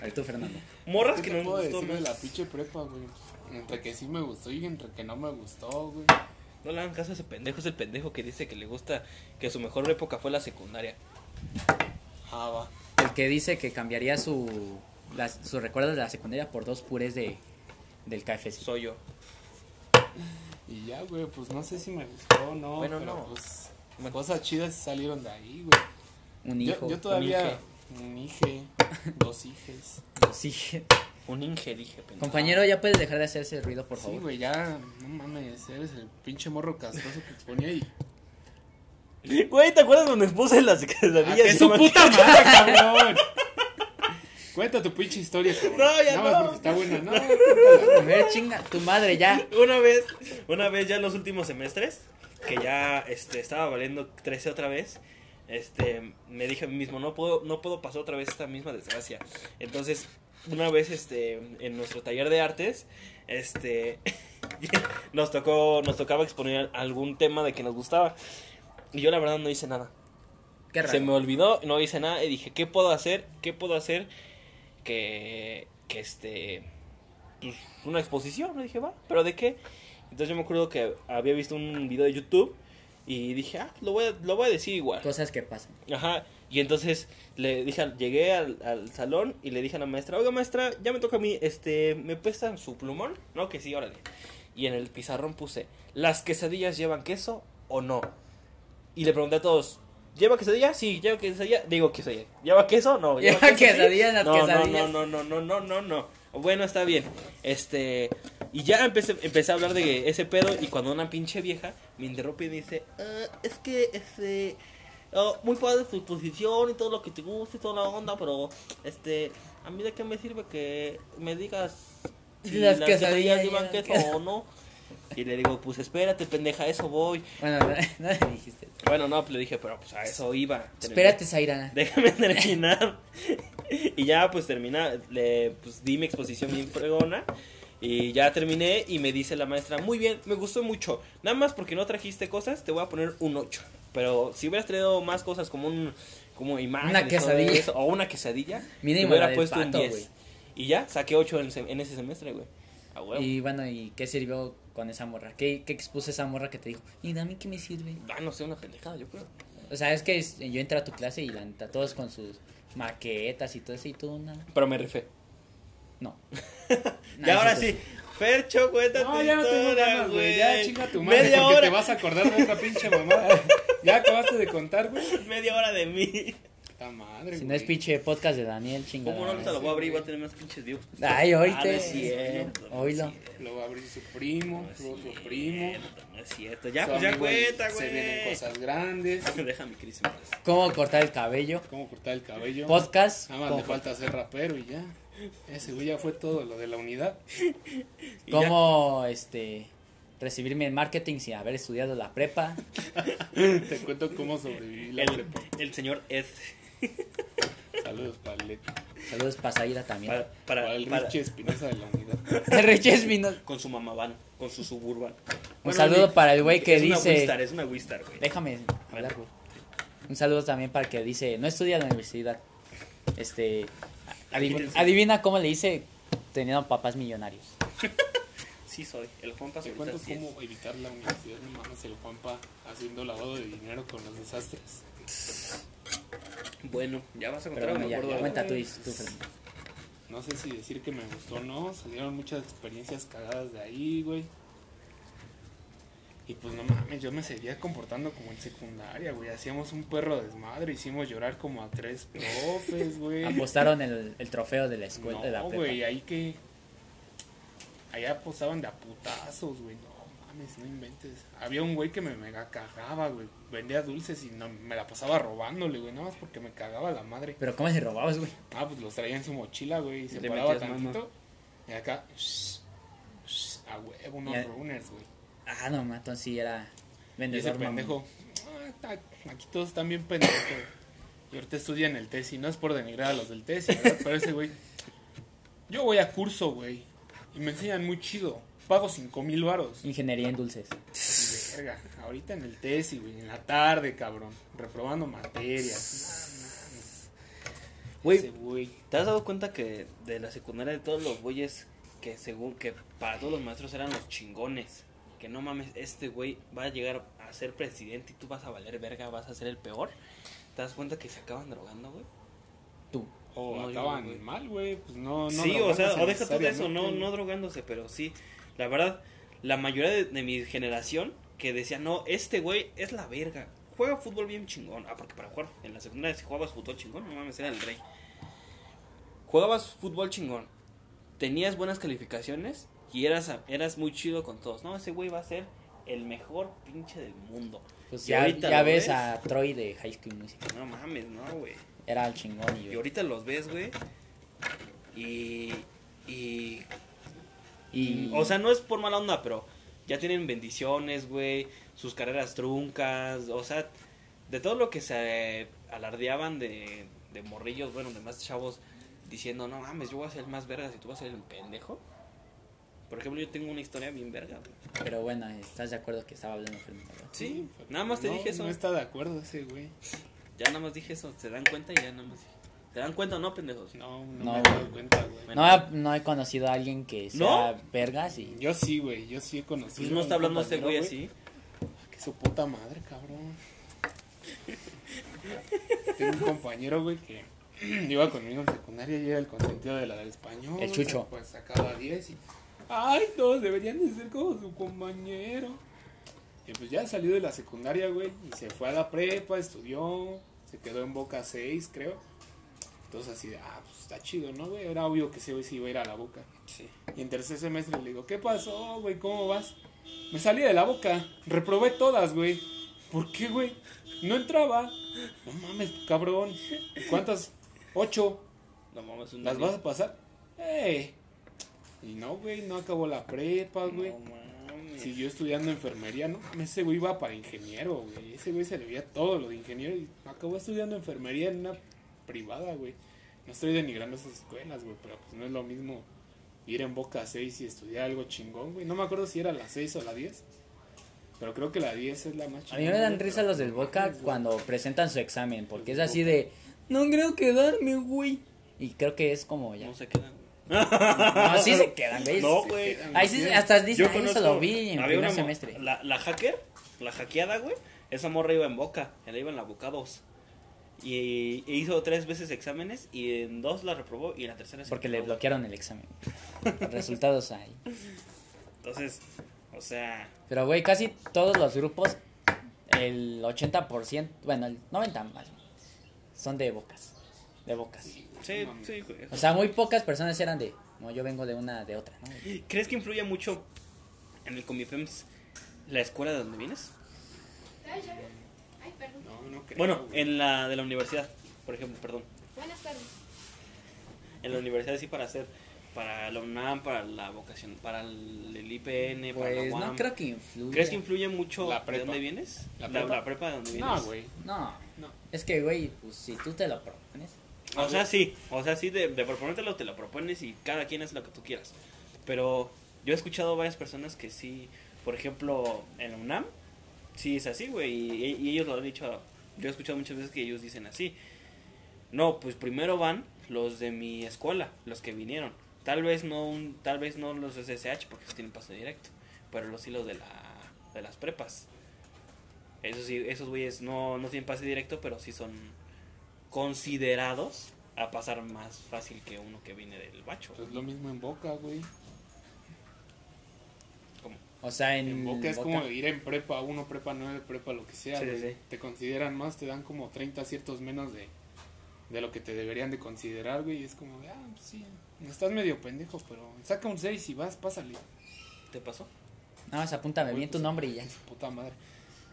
Speaker 1: A ver, tú, Fernando.
Speaker 2: Morras
Speaker 3: ¿Qué
Speaker 2: que no nos gustó más.
Speaker 3: la pinche prepa, güey? Entre que sí me gustó y entre que no me gustó, güey.
Speaker 2: No le hagan caso a ese pendejo, es el pendejo que dice que le gusta, que su mejor época fue la secundaria.
Speaker 3: Ah, va.
Speaker 1: El que dice que cambiaría su, las, sus recuerdos de la secundaria por dos purés de, del KFC.
Speaker 2: Soy yo.
Speaker 3: Y ya, güey, pues no sé si me gustó o no.
Speaker 2: Bueno,
Speaker 3: pero
Speaker 2: no.
Speaker 3: pues cosas chidas salieron de ahí, güey.
Speaker 1: Un hijo.
Speaker 3: Yo, yo
Speaker 2: un
Speaker 3: todavía. Un hije, dos hijes.
Speaker 1: Sí.
Speaker 2: Un Inge, dije, pendejo.
Speaker 1: Compañero, ¿ya puedes dejar de hacer ese ruido, por
Speaker 3: Sí,
Speaker 1: favor?
Speaker 3: güey, ya. No mames, eres el pinche morro castroso que te ponía ahí.
Speaker 2: Güey, ¿te acuerdas cuando expuse las
Speaker 3: ¡Ah,
Speaker 2: quesadillas?
Speaker 3: que
Speaker 2: Y
Speaker 3: su puta *laughs* madre, cabrón! Cuenta tu pinche historia, cabrón.
Speaker 2: No, ya
Speaker 3: Nada más
Speaker 2: no.
Speaker 3: porque está buena. No.
Speaker 1: A ver, chinga, tu madre ya.
Speaker 2: Una vez, una vez ya en los últimos semestres, que ya este, estaba valiendo 13 otra vez, este, me dije a mí mismo, no puedo, no puedo pasar otra vez esta misma desgracia. Entonces, una vez este, en nuestro taller de artes, este, *laughs* nos tocó, nos tocaba exponer algún tema de que nos gustaba. Y yo la verdad no hice nada.
Speaker 1: Qué raro.
Speaker 2: Se me olvidó, no hice nada y dije, ¿qué puedo hacer? ¿Qué puedo hacer? Que, que este, pues, una exposición. Le dije, va, ¿pero de qué? Entonces yo me acuerdo que había visto un video de YouTube y dije, ah, lo voy a, lo voy a decir igual.
Speaker 1: Cosas que pasan.
Speaker 2: Ajá, y entonces le dije, llegué al, al salón y le dije a la maestra, oiga maestra, ya me toca a mí, este, ¿me prestan su plumón? No, que sí, órale. Y en el pizarrón puse, ¿las quesadillas llevan queso o no? y le pregunté a todos, ¿lleva quesadilla? Sí, lleva quesadilla. Digo quesadilla. ¿Lleva queso? No.
Speaker 1: Lleva *laughs* quesadilla, las
Speaker 2: no,
Speaker 1: quesadillas.
Speaker 2: No, no, no, no, no, no, no. Bueno, está bien. Este. Y ya empecé, empecé a hablar de ese pedo. Y cuando una pinche vieja me interrumpe y me dice: "Ah, Es que, este. oh, muy padre tu posición y todo lo que te gusta y toda la onda, pero. Este. A mí de qué me sirve que me digas. Si
Speaker 1: Las
Speaker 2: las
Speaker 1: quesadillas
Speaker 2: llevan queso
Speaker 1: queso.
Speaker 2: o no. Y le digo: Pues espérate, pendeja, eso voy.
Speaker 1: Bueno, no, *laughs* no le dijiste.
Speaker 2: Bueno, no, pues le dije: Pero pues a eso iba.
Speaker 1: Espérate, Zaira.
Speaker 2: Déjame terminar. *laughs* y ya pues termina, le pues di mi exposición bien fregona. Y ya terminé y me dice la maestra, muy bien, me gustó mucho. Nada más porque no trajiste cosas, te voy a poner un 8. Pero si hubieras traído más cosas como un como imágenes
Speaker 1: Una quesadilla.
Speaker 2: eso, o una quesadilla,
Speaker 1: Mínimo
Speaker 2: te hubiera puesto un
Speaker 1: pato,
Speaker 2: 10.
Speaker 1: güey.
Speaker 2: Y ya saqué 8 en, en ese semestre, güey. A huevo.
Speaker 1: Y bueno, ¿y qué sirvió con esa morra? ¿Qué, qué expuso esa morra que te dijo? ¿Y a mí qué me sirve?
Speaker 2: Ah, no sé, una pendejada, yo creo.
Speaker 1: O sea, es que yo entré a tu clase y la todos con sus maquetas y todo eso y tú nada.
Speaker 2: Pero me rifé.
Speaker 1: No. *laughs*
Speaker 2: y ahora sí, Fercho, cuéntate
Speaker 3: No, ya no tengo ganas, güey. Ya chinga tu madre.
Speaker 2: Media
Speaker 3: porque
Speaker 2: hora.
Speaker 3: te vas a acordar de otra pinche mamá. Ya acabaste de contar, güey. *laughs*
Speaker 2: Media hora de mí.
Speaker 3: Madre,
Speaker 1: Si
Speaker 3: güey.
Speaker 1: no es pinche podcast de Daniel, chingada.
Speaker 2: ¿Cómo no? Ahorita lo voy a abrir y va a tener más pinches views.
Speaker 1: Ay, ahorita.
Speaker 2: Ah, no es cierto. no es
Speaker 1: Oílo.
Speaker 2: cierto,
Speaker 3: Lo va a abrir su primo,
Speaker 2: no es
Speaker 3: su otro
Speaker 2: cierto,
Speaker 3: primo.
Speaker 2: No es cierto. Ya,
Speaker 3: Su
Speaker 2: pues ya
Speaker 3: amigo,
Speaker 2: cuenta, güey.
Speaker 3: Se vienen cosas grandes.
Speaker 2: Deja mi crisis. en paz.
Speaker 1: ¿Cómo cortar el cabello?
Speaker 3: Cómo cortar el cabello.
Speaker 1: Podcast.
Speaker 3: Nada más
Speaker 1: ¿Cómo,
Speaker 3: le falta ser rapero y ya. Ese güey ya fue todo lo de la unidad.
Speaker 2: Y
Speaker 1: cómo, este, recibirme en marketing sin haber estudiado la prepa? *laughs*
Speaker 3: Te cuento cómo sobreviví la
Speaker 2: el,
Speaker 3: prepa.
Speaker 2: el señor Ed. *laughs*
Speaker 3: Saludos para el,
Speaker 1: Saludos para Zaira también.
Speaker 2: Para, para,
Speaker 3: para el
Speaker 2: para-
Speaker 3: Richie Espinosa de la unidad. *laughs*
Speaker 1: El Riches vino.
Speaker 2: con su mamaván, con su suburban.
Speaker 1: Un saludo para el güey que
Speaker 2: es Una
Speaker 1: dice-
Speaker 2: Wistar, es una Wistar, güey.
Speaker 1: Déjame hablar, güey. Un saludo también para el que dice, no estudia en la universidad. Este, adivina, cómo le dice teniendo papás millonarios. *laughs*
Speaker 2: Sí, soy. El Juanpa ahorita
Speaker 3: cuento
Speaker 2: sí es.
Speaker 3: cómo evitar la universidad. No mames, el Juanpa haciendo lavado de dinero con los desastres.
Speaker 2: Bueno, ya vas a contar,
Speaker 1: bueno, ya,
Speaker 2: acuerdo.
Speaker 1: ya cuenta tú, tú.
Speaker 3: No sé si decir que me gustó o no. Salieron muchas experiencias cagadas de ahí, güey. Y pues no mames, yo me seguía comportando como en secundaria, güey. Hacíamos un perro desmadre, hicimos llorar como a tres profes, *laughs* güey.
Speaker 1: Apostaron el, el trofeo de la escuela, de la
Speaker 3: güey, ahí que. Ahí apostaban de a putazos, güey. No mames, no inventes. Había un güey que me mega cagaba, güey. Vendía dulces y no, me la pasaba robándole, güey. Nada más porque me cagaba la madre.
Speaker 1: Pero ¿cómo se robabas, güey?
Speaker 3: Ah, pues los traía en su mochila, güey. Y se
Speaker 2: Le
Speaker 3: paraba
Speaker 2: mano.
Speaker 3: tantito. Y acá. shh, shh, a huevo, unos
Speaker 1: Ya.
Speaker 3: runners, güey.
Speaker 1: Ah, no, Matón sí era
Speaker 3: Y ese
Speaker 1: vendedor mamón.
Speaker 3: pendejo. "Ah, aquí todos están bien pendejos. Y ahorita estudian el TESI. No es por denigrar a los del TESI, ¿verdad? Pero ese güey. Yo voy a curso, güey. Y me enseñan muy chido. Pago cinco mil varos.
Speaker 1: Ingeniería en dulces.
Speaker 3: Verga, ahorita en el TESI, güey. En la tarde, cabrón. Reprobando materias.
Speaker 2: Güey,
Speaker 3: Ese güey.
Speaker 2: ¿te has dado cuenta que de la secundaria de todos los güeyes que según que para todos los maestros eran los chingones? Que no mames, este güey va a llegar a ser presidente y tú vas a valer verga, vas a ser el peor. ¿Te das cuenta que se acaban drogando, güey?
Speaker 1: Tú.
Speaker 3: O
Speaker 2: No, yo,
Speaker 3: acaban
Speaker 2: güey.
Speaker 3: mal, güey. Pues no, no.
Speaker 2: sí, o sea, o deja todo eso, no, no drogándose, pero sí. La verdad, la mayoría de, de mi generación que decía, no, este güey es la verga. Juega fútbol bien chingón. Ah, porque para jugar en la secundaria si jugabas fútbol chingón, no mames, era el rey. Jugabas fútbol chingón. Tenías buenas calificaciones y eras, eras muy chido con todos. No, ese güey va a ser el mejor pinche del mundo.
Speaker 1: Pues ya, ves
Speaker 2: ves.
Speaker 1: a Troy de High School Musical.
Speaker 2: No mames, no, güey.
Speaker 1: Era el chingón y
Speaker 2: Y ahorita los ves, güey. Y. Y.
Speaker 1: Y,
Speaker 2: O sea, no es por mala onda, pero ya tienen bendiciones, güey. Sus carreras truncas. O sea, de todo lo que se alardeaban de, de morrillos, bueno, de más chavos, diciendo, no mames, yo voy a ser el más verga si tú vas a ser el pendejo. Por ejemplo, yo tengo una historia bien verga, güey.
Speaker 1: pero bueno, ¿estás de acuerdo que estaba hablando Fernando?
Speaker 2: Sí, nada más te
Speaker 3: No,
Speaker 2: dije eso.
Speaker 3: No está de acuerdo ese güey.
Speaker 2: Ya nada más dije eso. ¿Se dan cuenta? Y ya nada más dije. ¿Se dan cuenta o no, pendejos?
Speaker 3: No, no,
Speaker 1: No,
Speaker 3: me he
Speaker 1: güey.
Speaker 3: dado cuenta, güey.
Speaker 1: No, he, no he conocido a alguien que sea
Speaker 2: ¿No?
Speaker 1: vergas y...
Speaker 3: Yo sí, güey. Yo sí he conocido.
Speaker 2: Pues no
Speaker 3: a
Speaker 2: está
Speaker 3: un
Speaker 2: hablando este güey así.
Speaker 3: Que su puta madre, cabrón. Tengo un compañero, güey, que *clears throat* iba conmigo en secundaria y era el consentido de la del español.
Speaker 1: El Chucho.
Speaker 3: Pues sacaba 10 y. Ay, todos deberían de ser como su compañero. Y pues ya salió de la secundaria, güey, y se fue a la prepa, estudió, se quedó en Boca 6, creo. Entonces así de, ah, pues está chido, ¿no, güey? Era obvio que ese güey se iba a ir a la Boca.
Speaker 2: Sí.
Speaker 3: Y en tercer semestre le digo, ¿qué pasó, güey? ¿Cómo vas? Me salí de la Boca, reprobé todas, güey. ¿Por qué, güey? No entraba. No mames, cabrón. ¿Y ¿Cuántas? Ocho.
Speaker 2: No mames, un
Speaker 3: ¿Las vas a pasar? ¡Eh! Y no, güey, no acabó la prepa, güey.
Speaker 2: No.
Speaker 3: Siguió estudiando enfermería, ¿no? Ese güey iba para ingeniero, güey. Ese güey se le veía todo lo de ingeniero y acabó estudiando enfermería en una privada, güey. No estoy denigrando esas escuelas, güey, pero pues no es lo mismo ir en Boca 6 y estudiar algo chingón, güey. No me acuerdo si era la 6 o la 10. Pero creo que la 10 es la más
Speaker 1: A mí me dan risa los del Boca cuando presentan su examen, porque es así de, no creo quedarme, güey. Y creo que es como ya.
Speaker 2: No se quedan, güey.
Speaker 1: No, sí se quedan, güey.
Speaker 2: No, güey.
Speaker 1: Ahí sí, hasta dice,
Speaker 2: Yo
Speaker 1: ahí eso
Speaker 2: conozco-
Speaker 1: lo vi en primer semestre.
Speaker 2: La, la hacker, la hackeada, güey. Esa morra iba en boca. Ella iba en la boca 2. Y hizo tres veces exámenes y en dos la reprobó y en la tercera se
Speaker 1: Porque le bloquearon el examen. Resultados ahí.
Speaker 2: Entonces, o sea,
Speaker 1: Pero, güey, casi todos los grupos, el 80%, bueno, el 90% más, son de bocas. De bocas.
Speaker 2: sí,
Speaker 3: No mames.
Speaker 2: sí, güey.
Speaker 1: O sea, muy pocas personas eran de, no, yo vengo de una, de otra, ¿no?
Speaker 2: ¿Crees que influye mucho en el Comipems la escuela de donde vienes?
Speaker 4: Ay, ya veo. Ay, perdón.
Speaker 3: No, no creo.
Speaker 2: Bueno,
Speaker 3: güey.
Speaker 2: en la de la universidad, por ejemplo, perdón.
Speaker 4: Buenas tardes.
Speaker 2: En la universidad sí para hacer para la UNAM, para la vocación, para el, el IPN, para la
Speaker 1: Pues
Speaker 2: UAM.
Speaker 1: no creo que influya.
Speaker 2: ¿Crees que influye mucho
Speaker 3: La
Speaker 2: de dónde vienes?
Speaker 3: ¿La
Speaker 2: La,
Speaker 3: prepa?
Speaker 2: la prepa de dónde vienes.
Speaker 3: No, güey.
Speaker 1: No,
Speaker 3: No.
Speaker 1: es que, güey, pues si tú te lo propones.
Speaker 2: O sea, sí, o sea, sí, de, de proponértelo te lo propones y cada quien hace lo que tú quieras. Pero yo he escuchado varias personas que sí, por ejemplo, en la UNAM, sí es así, güey, y, y ellos lo han dicho, yo he escuchado muchas veces que ellos dicen así. No, pues primero van los de mi escuela, los que vinieron. Tal vez no un, tal vez no los de SSH porque tienen paso directo, pero los hilos de la de las prepas. Esos sí, esos güeyes no, no tienen pase directo, pero sí son considerados a pasar más fácil que uno que viene del bacho.
Speaker 3: Pues lo mismo en Boca, güey.
Speaker 2: Como,
Speaker 1: O sea, en,
Speaker 3: En Boca es
Speaker 1: Boca-
Speaker 3: como ir en prepa 1, prepa 9, prepa lo que sea,
Speaker 2: Sí,
Speaker 3: güey.
Speaker 2: sí, sí.
Speaker 3: Te consideran más, te dan como 30 aciertos menos de, de lo que te deberían de considerar, güey. Y es como, ah, pues sí, estás medio pendejo, pero saca un 6 y vas, pásale.
Speaker 2: ¿Te pasó?
Speaker 1: Nada más apúntame bien tu nombre y ya.
Speaker 3: Puta madre.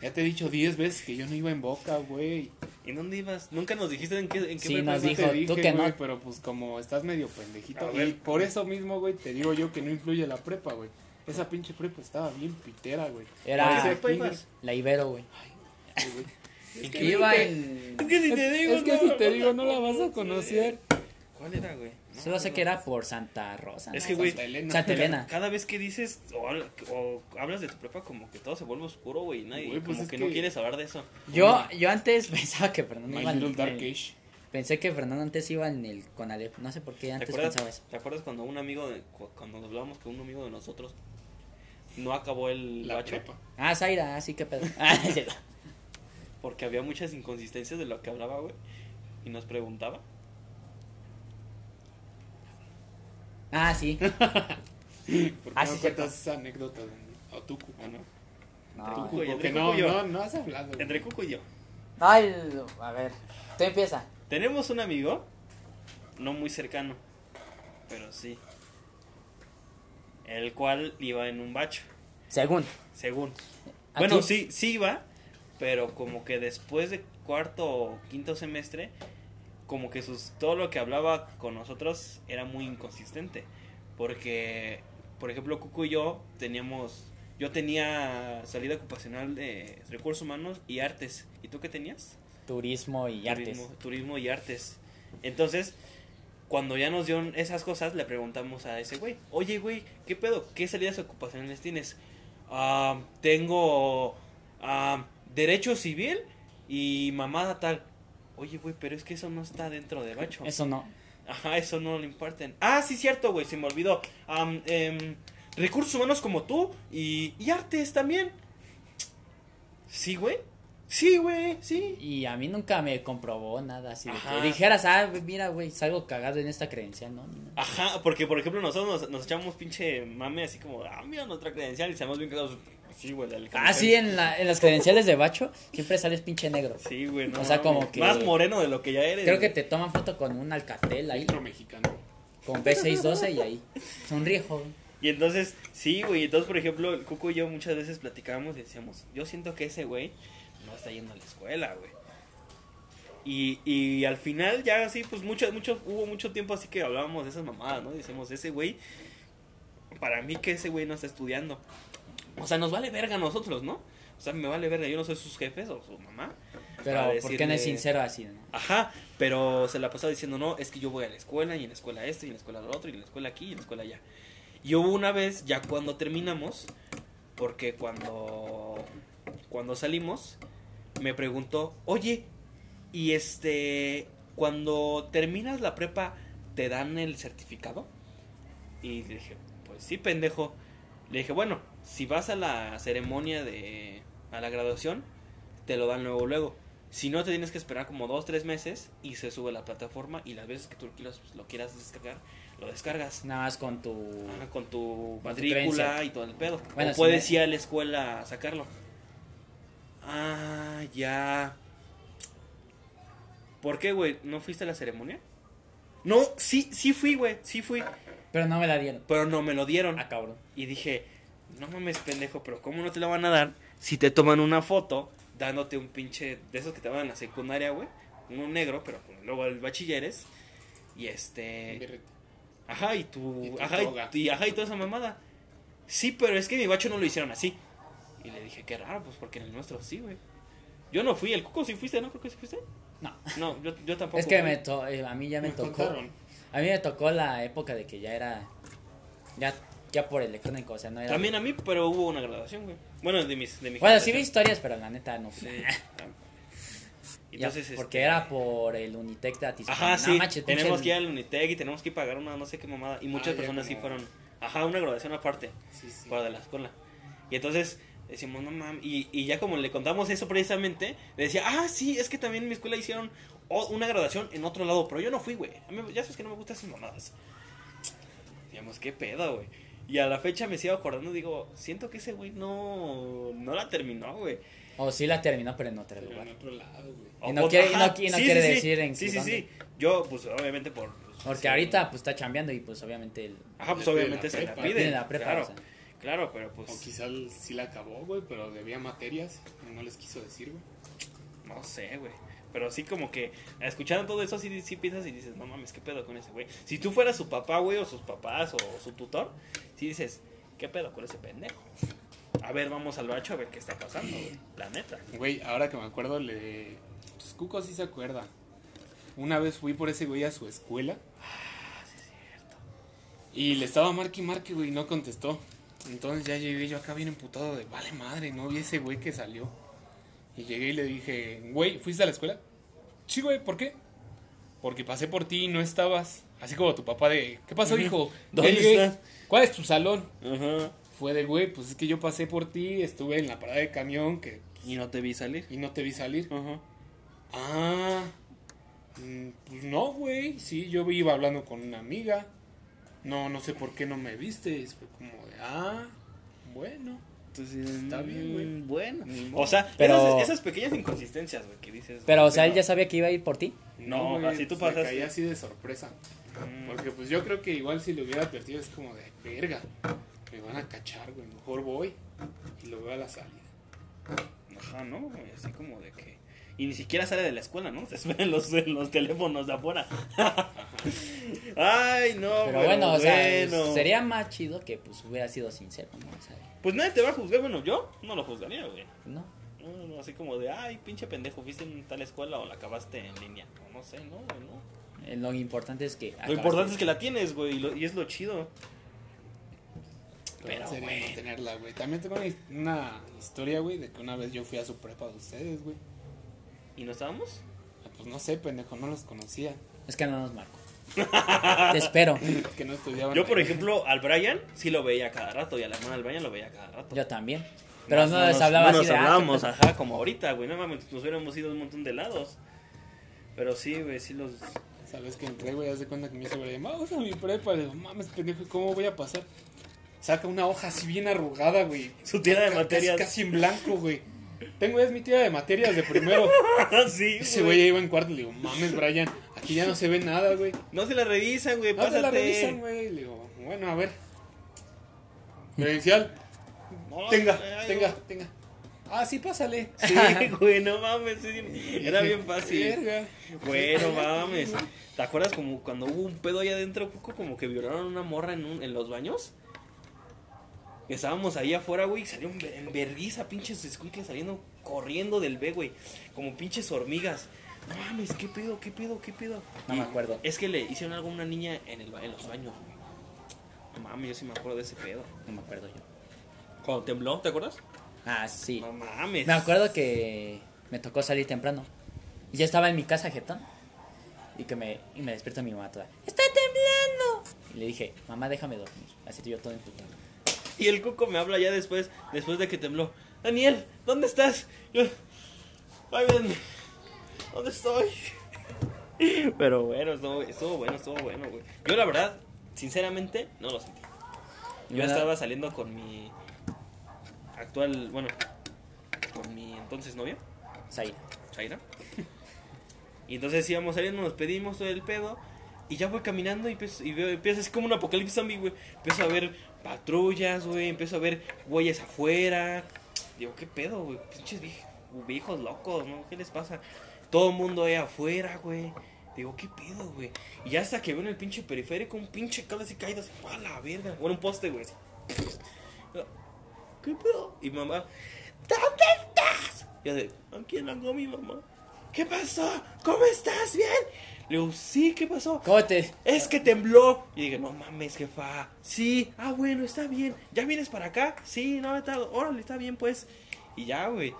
Speaker 3: Ya te he dicho 10 veces que yo no iba en Boca, güey.
Speaker 2: ¿Y dónde ibas? Nunca nos dijiste en qué, en qué
Speaker 1: Sí,
Speaker 2: prepa
Speaker 1: nos dijo,
Speaker 3: te dije,
Speaker 1: tú que no.
Speaker 3: güey, pero pues como estás medio pendejito.
Speaker 2: A ver.
Speaker 3: Y por eso mismo, güey, te digo yo que no influye la prepa, güey. Esa pinche prepa estaba bien pitera, güey.
Speaker 1: Era-
Speaker 3: Parecía
Speaker 2: ¿Qué prepa
Speaker 3: kinder,
Speaker 2: ibas?
Speaker 1: La Ibero, güey.
Speaker 3: güey.
Speaker 2: ¿En
Speaker 1: Que
Speaker 2: qué?
Speaker 1: iba en...
Speaker 2: Es que si te digo,
Speaker 3: Es que
Speaker 2: no
Speaker 3: si te digo, no la vas a conocer.
Speaker 2: ¿Cuál era, güey? No,
Speaker 1: Solo sé que
Speaker 2: no.
Speaker 1: era por Santa Rosa.
Speaker 2: Es
Speaker 1: ¿no?
Speaker 2: que, güey,
Speaker 3: Santa Elena.
Speaker 1: Santa Elena.
Speaker 2: Cada vez que dices o, habl- o hablas de tu prepa, como que todo se vuelve oscuro, güey. y Nadie,
Speaker 3: Güey, pues
Speaker 2: como
Speaker 3: es
Speaker 2: que,
Speaker 3: que-
Speaker 2: no quieres hablar de eso.
Speaker 1: Yo, yo antes *laughs* pensaba que Fernando iba en
Speaker 3: Dark
Speaker 1: el-
Speaker 3: Age.
Speaker 1: Pensé que Fernando antes iba en el Conalep. No sé por qué
Speaker 2: ¿Te
Speaker 1: antes
Speaker 2: acuerdas,
Speaker 1: pensaba eso.
Speaker 2: ¿Te acuerdas cuando un amigo, de, cuando nos hablábamos que un amigo de nosotros no acabó el
Speaker 3: La
Speaker 2: bacho?
Speaker 3: prepa.
Speaker 1: Ah, Zaira, así que pedo. *laughs* Ah.
Speaker 2: Porque había muchas inconsistencias de lo que hablaba, güey. Y nos preguntaba.
Speaker 1: Ah, sí. *laughs*
Speaker 3: ¿Por qué
Speaker 1: Ah,
Speaker 3: no
Speaker 1: sí,
Speaker 3: cuentas
Speaker 1: cierto.
Speaker 3: esa anécdota de o tú, Cuco?
Speaker 2: ¿o no?
Speaker 1: No.
Speaker 2: Tú,
Speaker 3: Cuco,
Speaker 2: güey, entre Cuco
Speaker 3: no,
Speaker 2: y yo.
Speaker 3: no, no has hablado. güey.
Speaker 2: Entre Cuco y yo.
Speaker 1: Ay, a ver. Tú empieza.
Speaker 2: Tenemos un amigo, no muy cercano, pero sí. El cual iba en un bacho,
Speaker 1: Según.
Speaker 2: según.
Speaker 1: Aquí-
Speaker 2: Bueno, sí, sí iba, pero como que después de cuarto o quinto semestre, como que sus, todo lo que hablaba con nosotros era muy inconsistente. Porque, por ejemplo, Cuco y yo teníamos, yo tenía salida ocupacional de recursos humanos y artes. ¿Y tú qué tenías?
Speaker 1: Turismo y artes.
Speaker 2: Turismo, y artes. Entonces, cuando ya nos dieron esas cosas, le preguntamos a ese güey, oye güey, ¿qué pedo? ¿Qué salidas ocupacionales tienes? "Ah, tengo ah, derecho civil y mamada tal. Oye güey, pero es que eso no está dentro de Bacho.
Speaker 1: Eso no.
Speaker 2: Ajá, eso no lo imparten. Ah, sí, cierto, güey, se me olvidó. Em, recursos humanos como tú y, y artes también. Sí, güey. Sí, güey, sí.
Speaker 1: Y a mí nunca me comprobó nada así. De que dijeras, ah, mira, güey, salgo cagado en esta credencial, ¿no? Ni.
Speaker 2: Ajá, porque por ejemplo nosotros nos, nos echamos pinche mame así como, ah, mira nuestra credencial y sabemos bien cagados. Sí, güey.
Speaker 1: Ah, sí, en, la, en las credenciales de bacho siempre sales pinche negro.
Speaker 2: Sí, güey, no
Speaker 1: O sea, como que-
Speaker 2: Más moreno de lo que ya eres.
Speaker 1: Creo que te toman foto con un alcatel ahí,
Speaker 3: Filtro mexicano.
Speaker 1: con B612 y ahí. Sonríe, joven.
Speaker 2: Y entonces, sí, güey. Entonces, por ejemplo, el Cuco y yo muchas veces platicábamos y decíamos, yo siento que ese güey no está yendo a la escuela, güey. Y, y al final ya así, pues mucho, mucho, hubo mucho tiempo así que hablábamos de esas mamadas, ¿no? Y decíamos, ese güey, para mí que ese güey no está estudiando. O sea, nos vale verga a nosotros, ¿no? O sea, me vale verga, yo no soy sus jefes o su mamá.
Speaker 1: Pero, ¿por qué no es sincero así? no?
Speaker 2: Ajá, pero se la pasaba diciendo, no, es que yo voy a la escuela, y en la escuela esto, y en la escuela lo otro, y en la escuela aquí, y en la escuela allá. Y hubo una vez, ya cuando terminamos, porque cuando, cuando salimos, me preguntó, oye, y este, cuando terminas la prepa, ¿te dan el certificado? Y le dije, pues sí, pendejo. Le dije, bueno, si vas a la ceremonia de, a la graduación, te lo dan luego, luego. Si no, te tienes que esperar como dos, tres meses y se sube a la plataforma y las veces que tú pues, lo quieras descargar, lo descargas.
Speaker 1: Nada más con tu...
Speaker 2: Ajá, con tu matrícula y todo el pedo.
Speaker 1: Bueno,
Speaker 2: o
Speaker 1: si
Speaker 2: puedes
Speaker 1: me-
Speaker 2: ir a la escuela a sacarlo. Ah, ya. ¿Por qué, güey? ¿No fuiste a la ceremonia? No, sí, sí fui, güey, sí fui.
Speaker 1: Pero no me la dieron.
Speaker 2: Pero no me lo dieron.
Speaker 1: Ah, cabrón.
Speaker 2: Y dije, no mames, pendejo, pero ¿cómo no te la van a dar si te toman una foto dándote un pinche de esos que te van en la secundaria, güey? Uno negro, pero pues, luego el bachilleres. Y este. Ajá, y tu.
Speaker 3: Y tu
Speaker 2: ajá, y, y- ajá, y toda esa mamada. Sí, pero es que mi bacho no lo hicieron así. Y le dije, qué raro, pues porque en el nuestro sí, güey. Yo no fui, el cuco sí fuiste, ¿no? Creo que sí fuiste.
Speaker 1: No.
Speaker 2: No, yo, yo tampoco.
Speaker 1: Es que me to- eh, a mí ya me,
Speaker 3: Me
Speaker 1: tocó.
Speaker 3: contaron.
Speaker 1: A mí me tocó la época de que ya era. Ya, ya por electrónico, o sea, no era.
Speaker 2: También a mí, pero hubo una graduación, güey. Bueno, de mis. De mi
Speaker 1: Bueno, sí vi historias, pero la neta no fui. *laughs* Ya,
Speaker 2: Entonces,
Speaker 1: porque
Speaker 2: este,
Speaker 1: era por el Unitec de Atizapán.
Speaker 2: Ajá, sí. tenemos que ir al Unitec y tenemos que pagar una no sé qué mamada. Y muchas
Speaker 3: Ah,
Speaker 2: personas sí fueron. Ajá, una graduación aparte.
Speaker 3: Sí, sí.
Speaker 2: Fuera de la escuela. Y entonces decimos, no mames. Y, y ya como le contamos eso precisamente, le decía, ah, sí, es que también en mi escuela hicieron una graduación en otro lado. Pero yo no fui, güey. Ya sabes que no me gustan esas mamadas. Digamos, qué pedo, güey. Y a la fecha me sigo acordando, digo, siento que ese güey no, no la terminó, güey.
Speaker 1: O sí la terminó, pero en otro
Speaker 3: Pero
Speaker 1: lugar.
Speaker 3: en otro lado, güey.
Speaker 1: Y no quiere- y no- y no quiere decir en
Speaker 2: Sí,
Speaker 1: qué
Speaker 2: sí,
Speaker 1: dónde.
Speaker 2: sí. Yo, pues, obviamente por... pues,
Speaker 1: Porque
Speaker 2: sí.
Speaker 1: ahorita pues está chambeando y pues obviamente el-
Speaker 2: Ajá, pues obviamente
Speaker 3: la
Speaker 2: se la pide.
Speaker 1: La prepa,
Speaker 2: claro,
Speaker 1: o sea.
Speaker 2: claro, pero pues...
Speaker 3: O quizás sí la acabó, güey, pero debía materias. y No les quiso decir, güey.
Speaker 2: No sé, güey. Pero sí como que escuchando todo eso sí, sí piensas y dices, no mames, ¿qué pedo con ese güey? Si tú fueras su papá, güey, o sus papás, o su tutor, sí dices, ¿qué pedo con ese pendejo? A ver, vamos al bacho a ver qué está pasando, güey. La neta.
Speaker 3: Güey, ahora que me acuerdo, le. Pues Cuco sí se acuerda. Una vez fui por ese güey a su escuela. Y le estaba marque y marque, güey, y no contestó. Entonces ya llegué yo acá bien emputado de, vale madre, no vi ese güey que salió. Y llegué y le dije, güey, ¿fuiste a la escuela? Sí, güey, ¿por qué? Porque pasé por ti y no estabas. Así como tu papá de, ¿qué pasó, hijo? *laughs*
Speaker 2: ¿Dónde estás?
Speaker 3: ¿Cuál es tu salón?
Speaker 2: Ajá.
Speaker 3: Fue de, güey, pues es que yo pasé por ti, estuve en la parada de camión que,
Speaker 2: Y no te vi salir.
Speaker 3: y no te vi salir.
Speaker 2: Ajá.
Speaker 3: Ah, mm, pues no, güey. Sí, yo iba hablando con una amiga. No, no sé por qué no me viste. Fue como de, ah, bueno.
Speaker 2: Entonces,
Speaker 3: Está bien, güey.
Speaker 2: mm, Bueno. O sea,
Speaker 1: Pero-
Speaker 2: esas, esas pequeñas inconsistencias, güey, que dices.
Speaker 1: Pero o sea, él ya sabía que iba a ir por ti.
Speaker 2: No, así tú
Speaker 3: pues,
Speaker 2: pasaste.
Speaker 3: caí así de sorpresa.
Speaker 2: Mm.
Speaker 3: Porque pues yo creo que igual si lo hubiera advertido es como de, verga. Me van a cachar, güey. Mejor voy y lo veo a la salida.
Speaker 2: Ajá, ¿no? güey? Así como de que... Y ni siquiera sale de la escuela, ¿no? *laughs* Se espera en los, en los teléfonos de afuera. *laughs* Ay, no,
Speaker 1: Pero bueno, o sea,
Speaker 2: bueno.
Speaker 1: sería más chido que pues hubiera sido sincero, ¿no? O sea,
Speaker 2: Pues nadie te va a juzgar. Bueno, yo no lo juzgaría, güey.
Speaker 1: no.
Speaker 2: No, no, así como de, ay, pinche pendejo, fuiste en tal escuela o la acabaste en línea. O no sé, no, güey, no.
Speaker 1: Eh, Lo importante es que.
Speaker 2: Lo importante es que la tienes, güey, y, lo- y es lo chido.
Speaker 3: Pero,
Speaker 2: Pero,
Speaker 3: sería
Speaker 2: güey.
Speaker 3: no tenerla, güey. También tengo una, una historia, güey, de que una vez yo fui a su prepa de ustedes, güey.
Speaker 2: ¿Y no estábamos?
Speaker 3: Ah, Pues no sé, pendejo, no los conocía.
Speaker 1: Es que no nos marco. *laughs* Te espero.
Speaker 3: Es que no estudiaban.
Speaker 2: Yo, por ejemplo, al Brian sí lo veía cada rato y a la hermana del Brian lo veía cada rato.
Speaker 1: Yo también. Pero
Speaker 2: Más
Speaker 1: no, les
Speaker 2: nos-
Speaker 1: hablaba
Speaker 2: no
Speaker 1: así
Speaker 2: nos
Speaker 1: de. ah,
Speaker 2: hablábamos,
Speaker 1: ¿qué
Speaker 2: ajá, como ahorita, güey. No mames, nos hubiéramos ido a un montón de lados. Pero sí, güey, sí los.
Speaker 3: Sabes que entré, güey, haz de cuenta que me hizo güey, vamos a mi prepa. Le digo, mames, pendejo, ¿cómo voy a pasar? saca una hoja así bien arrugada, güey.
Speaker 2: Su tira de materias.
Speaker 3: Casi, casi en blanco, güey. Tengo, es mi tira de materias de primero. *laughs*
Speaker 2: sí,
Speaker 3: Ese güey ya iba en cuarto. Le digo, mames, Brian, aquí ya no se ve nada, güey.
Speaker 2: No se la revisan, güey,
Speaker 3: No te
Speaker 2: pásate.
Speaker 3: la revisan, güey. Le digo, bueno, a ver. Credencial.
Speaker 2: No,
Speaker 3: Tenga,
Speaker 2: ay,
Speaker 3: tenga, tenga. Ah, sí, pásale.
Speaker 2: Sí, *laughs* güey, no mames. sí, Era bien fácil. Bueno, *laughs* mames. ¿Te acuerdas como cuando hubo un pedo ahí adentro, Cuco, como que violaron a una morra en, un- en los baños? Estábamos ahí afuera, güey, y salió en vergüenza, pinches escuincles saliendo corriendo del B, güey. Como pinches hormigas. No mames, ¿qué pedo, qué pedo, qué pedo?
Speaker 1: No
Speaker 2: Y
Speaker 1: me acuerdo.
Speaker 2: Es que le hicieron algo a una niña en, el, en los baños, güey. No mames, yo sí me acuerdo de ese pedo.
Speaker 1: No me acuerdo yo.
Speaker 2: Cuando tembló, ¿te acuerdas?
Speaker 1: Ah, sí.
Speaker 2: No mames.
Speaker 1: Me acuerdo que me tocó salir temprano. Y ya estaba en mi casa, jetón. Y que me, y me despierta mi mamá toda. ¡Está temblando! Y le dije, mamá, déjame dormir. Así estoy yo todo emputado. *laughs*
Speaker 2: Y el Cuco me habla ya después, después de que tembló. Daniel, ¿dónde estás? Yo, ay, ¿dónde estoy? *laughs* Pero bueno, estuvo, estuvo bueno, estuvo bueno, güey. Yo la verdad, sinceramente, no lo sentí. Yo estaba saliendo con mi actual, bueno, con mi entonces novia,
Speaker 1: Zaira.
Speaker 2: Chaira. *laughs* Y entonces íbamos saliendo, nos pedimos todo el pedo. Y ya voy caminando y, empiezo, y veo, empieza así como un apocalipsis zombie, güey. Empiezo a ver patrullas, güey. Empiezo a ver güeyes afuera. Digo, ¿qué pedo, güey? Pinches viej- viejos locos, ¿no? ¿Qué les pasa? Todo el mundo ahí afuera, güey. Digo, ¿qué pedo, güey? Y ya hasta que veo en el pinche periférico un pinche cable así caído, así, ¡a la verga! Bueno, un poste, güey. ¿Qué pedo? Y mamá, ¿dónde estás? Y yo de, aquí en la mi mamá. ¿Qué pasó? ¿Cómo estás? ¿Bien? Le digo, sí, ¿qué pasó?
Speaker 1: ¿Cómo te...?
Speaker 2: Es que tembló. Y dije, no mames, jefa. Sí, ah, bueno, está bien. ¿Ya vienes para acá? Sí, no, está, órale, está bien, pues. Y ya, güey.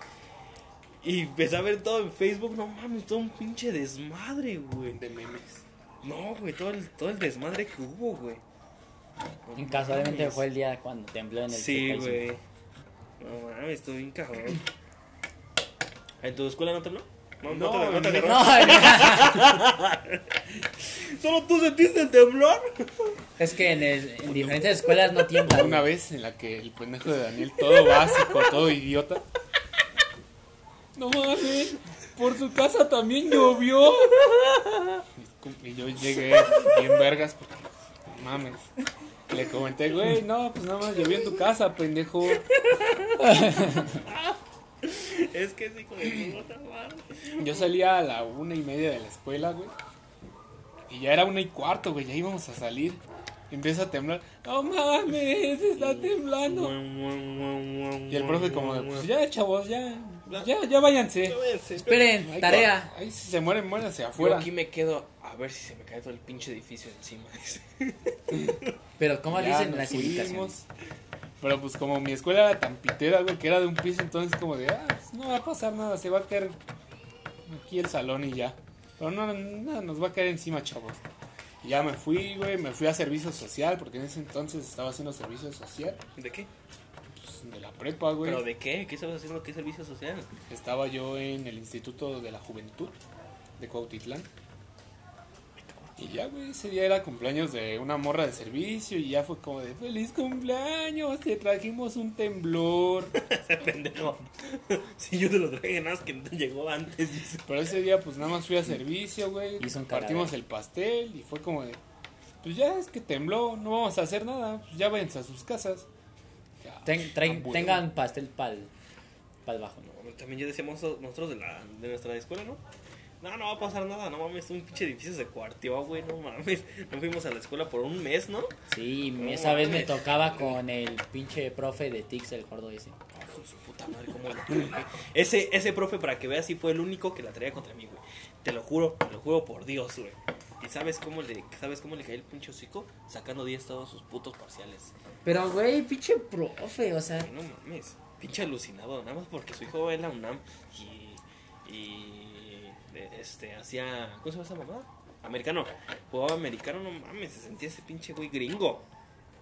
Speaker 2: Y empecé a ver todo en Facebook, no mames, todo un pinche desmadre, güey.
Speaker 3: De memes.
Speaker 2: No, güey, todo el, todo el desmadre que hubo, güey. No
Speaker 1: En casualmente
Speaker 2: mames.
Speaker 1: fue el día cuando tembló en el
Speaker 2: Sí,
Speaker 1: 35.
Speaker 2: güey. No mames, estuvo bien cabrón. ¿En tu escuela no tembló? No, no,
Speaker 3: No,
Speaker 2: te, no te
Speaker 3: no.
Speaker 1: No, *laughs*
Speaker 2: ¿Solo tú sentiste el temblor?
Speaker 1: es que en, el- en diferentes escuelas no tiemblan.
Speaker 3: Una vez en la que el pendejo de Daniel, todo básico, todo idiota. No mames, por su casa también llovió. Y yo llegué bien vergas porque, no mames. Le comenté, güey, no, pues nada más llovió en tu casa, pendejo. *laughs*
Speaker 2: Es que sí, con el.
Speaker 3: Yo salía a la una y media de la escuela, güey. Y ya era una y cuarto, güey, ya íbamos a salir. Empieza a temblar. No mames, está temblando. Y el profe como, de, pues ya, chavos, ya, ya, ya váyanse.
Speaker 1: Esperen,
Speaker 3: Ay,
Speaker 1: tarea.
Speaker 3: Ahí si se mueren, muéranse
Speaker 2: Yo
Speaker 3: afuera.
Speaker 2: aquí me quedo a ver si se me cae todo el pinche edificio encima.
Speaker 1: Pero ¿cómo
Speaker 3: Ya
Speaker 1: dicen las
Speaker 3: fuimos. Pero pues como mi escuela era tan pitera, güey, que era de un piso, entonces como de, ah, pues no va a pasar nada, se va a caer aquí el salón y ya. Pero no, nada, nos va a caer encima, chavos. Y ya me fui, güey, me fui a servicio social, porque en ese entonces estaba haciendo servicio social,
Speaker 2: ¿De qué?
Speaker 3: pues, de la prepa, güey.
Speaker 2: ¿Pero de qué? ¿Qué estabas haciendo? ¿Qué servicio social?
Speaker 3: Estaba yo en el Instituto de la Juventud de Cuautitlán. Y ya, güey, ese día era cumpleaños de una morra de servicio y ya fue como de feliz cumpleaños, te trajimos un temblor. *laughs*
Speaker 2: Ese pendejo. *laughs* Si yo te lo traje, nada más que llegó antes. dice.
Speaker 3: Pero ese día pues nada más fui a servicio, güey.
Speaker 1: Hizo un
Speaker 3: Partimos el pastel y fue como de, pues ya es que tembló, no vamos a hacer nada, pues ya váyanse a sus casas. Ya,
Speaker 1: Ten- traen-
Speaker 3: a huevo.
Speaker 1: tengan pastel pal, pal bajo.
Speaker 2: No, también ya decíamos nosotros de, la, de nuestra escuela, ¿no? No, no va a pasar nada, no mames, un pinche edificio se cuarteó, güey, no mames. No fuimos a la escuela por un mes, ¿no?
Speaker 1: Sí,
Speaker 2: No
Speaker 1: esa vez me tocaba con el pinche profe de Tix, el gordo ese.
Speaker 2: Hijo de su puta madre, cómo lo. Ese, ese profe, para que veas, sí fue el único que la traía contra mí, güey. Te lo juro, te lo juro por Dios, güey. ¿Y sabes cómo le, sabes cómo le caí el pinche hocico? Sacando 10 todos sus putos parciales.
Speaker 1: Pero, güey, pinche profe, o sea.
Speaker 2: Ay, no mames, pinche alucinado, nada más porque su hijo va en la UNAM y, este, hacía, ¿cómo se llama esa mamada? Americano, jugaba americano, no mames, se sentía ese pinche güey gringo.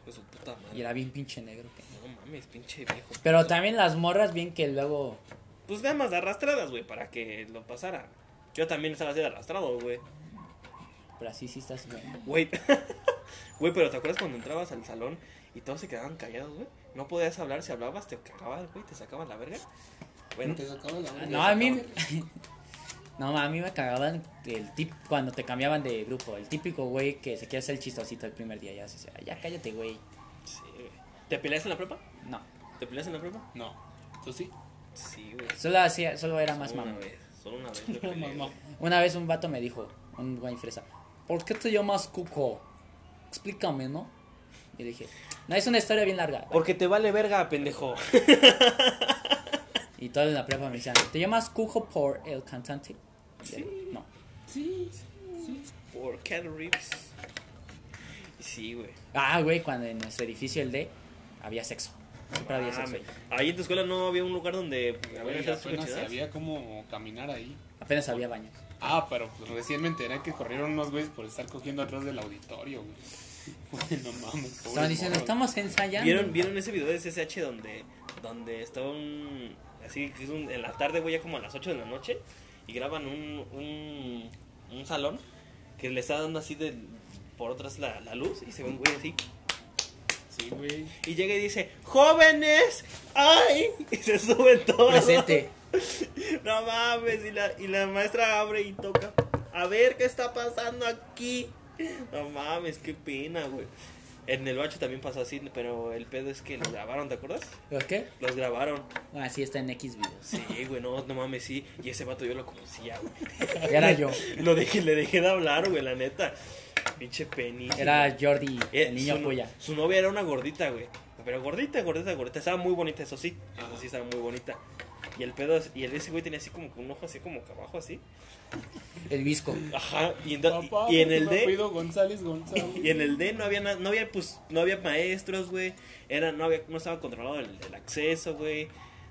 Speaker 2: De su puta
Speaker 1: Y
Speaker 2: madre.
Speaker 1: era bien pinche negro. que-
Speaker 2: No mames, pinche viejo.
Speaker 1: Pero también las morras, bien que luego.
Speaker 2: Pues nada más de arrastradas, güey, para que lo pasara. Yo también estaba así de arrastrado, güey.
Speaker 1: Pero así sí estás, güey.
Speaker 2: Güey, *laughs* güey, pero ¿te acuerdas cuando entrabas al salón y todos se quedaban callados, güey. No podías hablar, si hablabas te cagabas, güey, te sacaban la verga. Bueno,
Speaker 3: Te sacaba la verga.
Speaker 1: No, a mí. *laughs* No, a mí me cagaban el tip cuando te cambiaban de grupo. El típico güey que se quiere hacer el chistosito el primer día. Ya, se dice, ya cállate, güey.
Speaker 2: sí, güey. ¿Te peleaste en la prepa?
Speaker 1: No.
Speaker 2: ¿Te peleaste en la prepa?
Speaker 3: No. ¿Tú sí?
Speaker 2: Sí, güey.
Speaker 1: Solo, hacía, solo era más
Speaker 2: Solo una
Speaker 1: mamón.
Speaker 2: vez, Solo una vez *laughs* peleé.
Speaker 1: Una vez un vato me dijo, un güey fresa, ¿por qué te llamas Cuco? Explícame, ¿no? Y dije, no, es una historia bien larga.
Speaker 2: Porque te vale verga, pendejo. *laughs*
Speaker 1: Y todos en la prepa me decían, ¿te llamas Cuco por el cantante? Yo, No.
Speaker 3: Sí.
Speaker 2: Por Cat Reeves. Sí, güey.
Speaker 1: Ah, güey, cuando en nuestro edificio, el D, había sexo. Siempre había sexo. ahí.
Speaker 2: ahí en tu escuela no había un lugar donde
Speaker 3: Güey, apenas sabía cómo caminar ahí.
Speaker 1: Apenas había baños.
Speaker 3: Ah, pero pues recién me enteré que corrieron unos güeyes por estar cogiendo atrás del auditorio, güey. *laughs* Güey, no mames.
Speaker 1: Estaban diciendo, estamos ensayando.
Speaker 2: ¿Vieron, ¿Vieron ese video de CSH donde, donde estaba un... Así que es un- en la tarde, güey, ya como a las 8 de la noche, y graban un, un, un salón que le está dando así de por atrás la, la luz y se ve un güey así.
Speaker 3: Sí, güey.
Speaker 2: Y llega y dice, ¡Jóvenes! ¡Ay! Y se suben todos.
Speaker 1: Presente. *laughs*
Speaker 2: No mames, y la, y la maestra abre y toca. A ver qué está pasando aquí. No mames, qué pena, güey. En el bacho también pasó así, pero el pedo es que los grabaron, ¿te acuerdas?
Speaker 1: ¿Pero qué?
Speaker 2: Los grabaron.
Speaker 1: Ah, sí, está en X videos.
Speaker 2: Sí, güey, no, no mames, sí. Y ese vato yo lo conocía, güey. *laughs*
Speaker 1: Era yo.
Speaker 2: Lo dejé, le dejé de hablar, güey, la neta. Pinche penny.
Speaker 1: Era Jordi,
Speaker 2: Eh,
Speaker 1: el niño
Speaker 2: su,
Speaker 1: polla.
Speaker 2: Su novia era una gordita, güey. Pero gordita, gordita, gordita. Estaba muy bonita, eso sí. Eso sí, estaba muy bonita. Y el pedo, y el, ese güey tenía así como que un ojo así como que abajo, así.
Speaker 1: El visco.
Speaker 2: Ajá. Y, en-
Speaker 3: Papá,
Speaker 2: y en
Speaker 3: ¿por
Speaker 2: el D,
Speaker 3: apellido González González.
Speaker 2: y en el D no había na- no había pues no había maestros, güey. Era no había no estaba controlado el, el acceso, güey.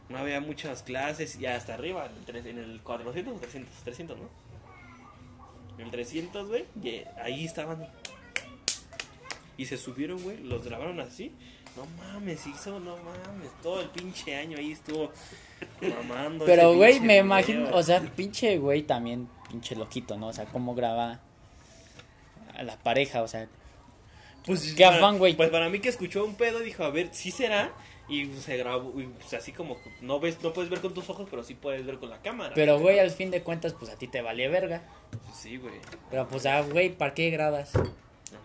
Speaker 2: No había muchas clases y hasta arriba en el, tres- en el 400 o 300, 300, ¿no? En el 300, güey, y ahí estaban y se subieron, güey, los grabaron así. No mames, hizo, no mames, todo el pinche año ahí estuvo mamando.
Speaker 1: Pero, güey, me
Speaker 2: video.
Speaker 1: imagino, o sea, pinche güey también, pinche loquito, ¿no? O sea, cómo graba a la pareja, o sea,
Speaker 2: Pues,
Speaker 1: Qué
Speaker 2: para-
Speaker 1: afán, güey.
Speaker 2: Pues para mí que escuchó un pedo dijo, a ver, sí será. Y se grabó, y, pues, así como no ves, no puedes ver con tus ojos, pero sí puedes ver con la cámara.
Speaker 1: pero, güey, al fin de cuentas, pues a ti te vale verga.
Speaker 2: Pues sí, güey.
Speaker 1: Pero, pues, ah, güey, ¿para qué grabas?
Speaker 2: No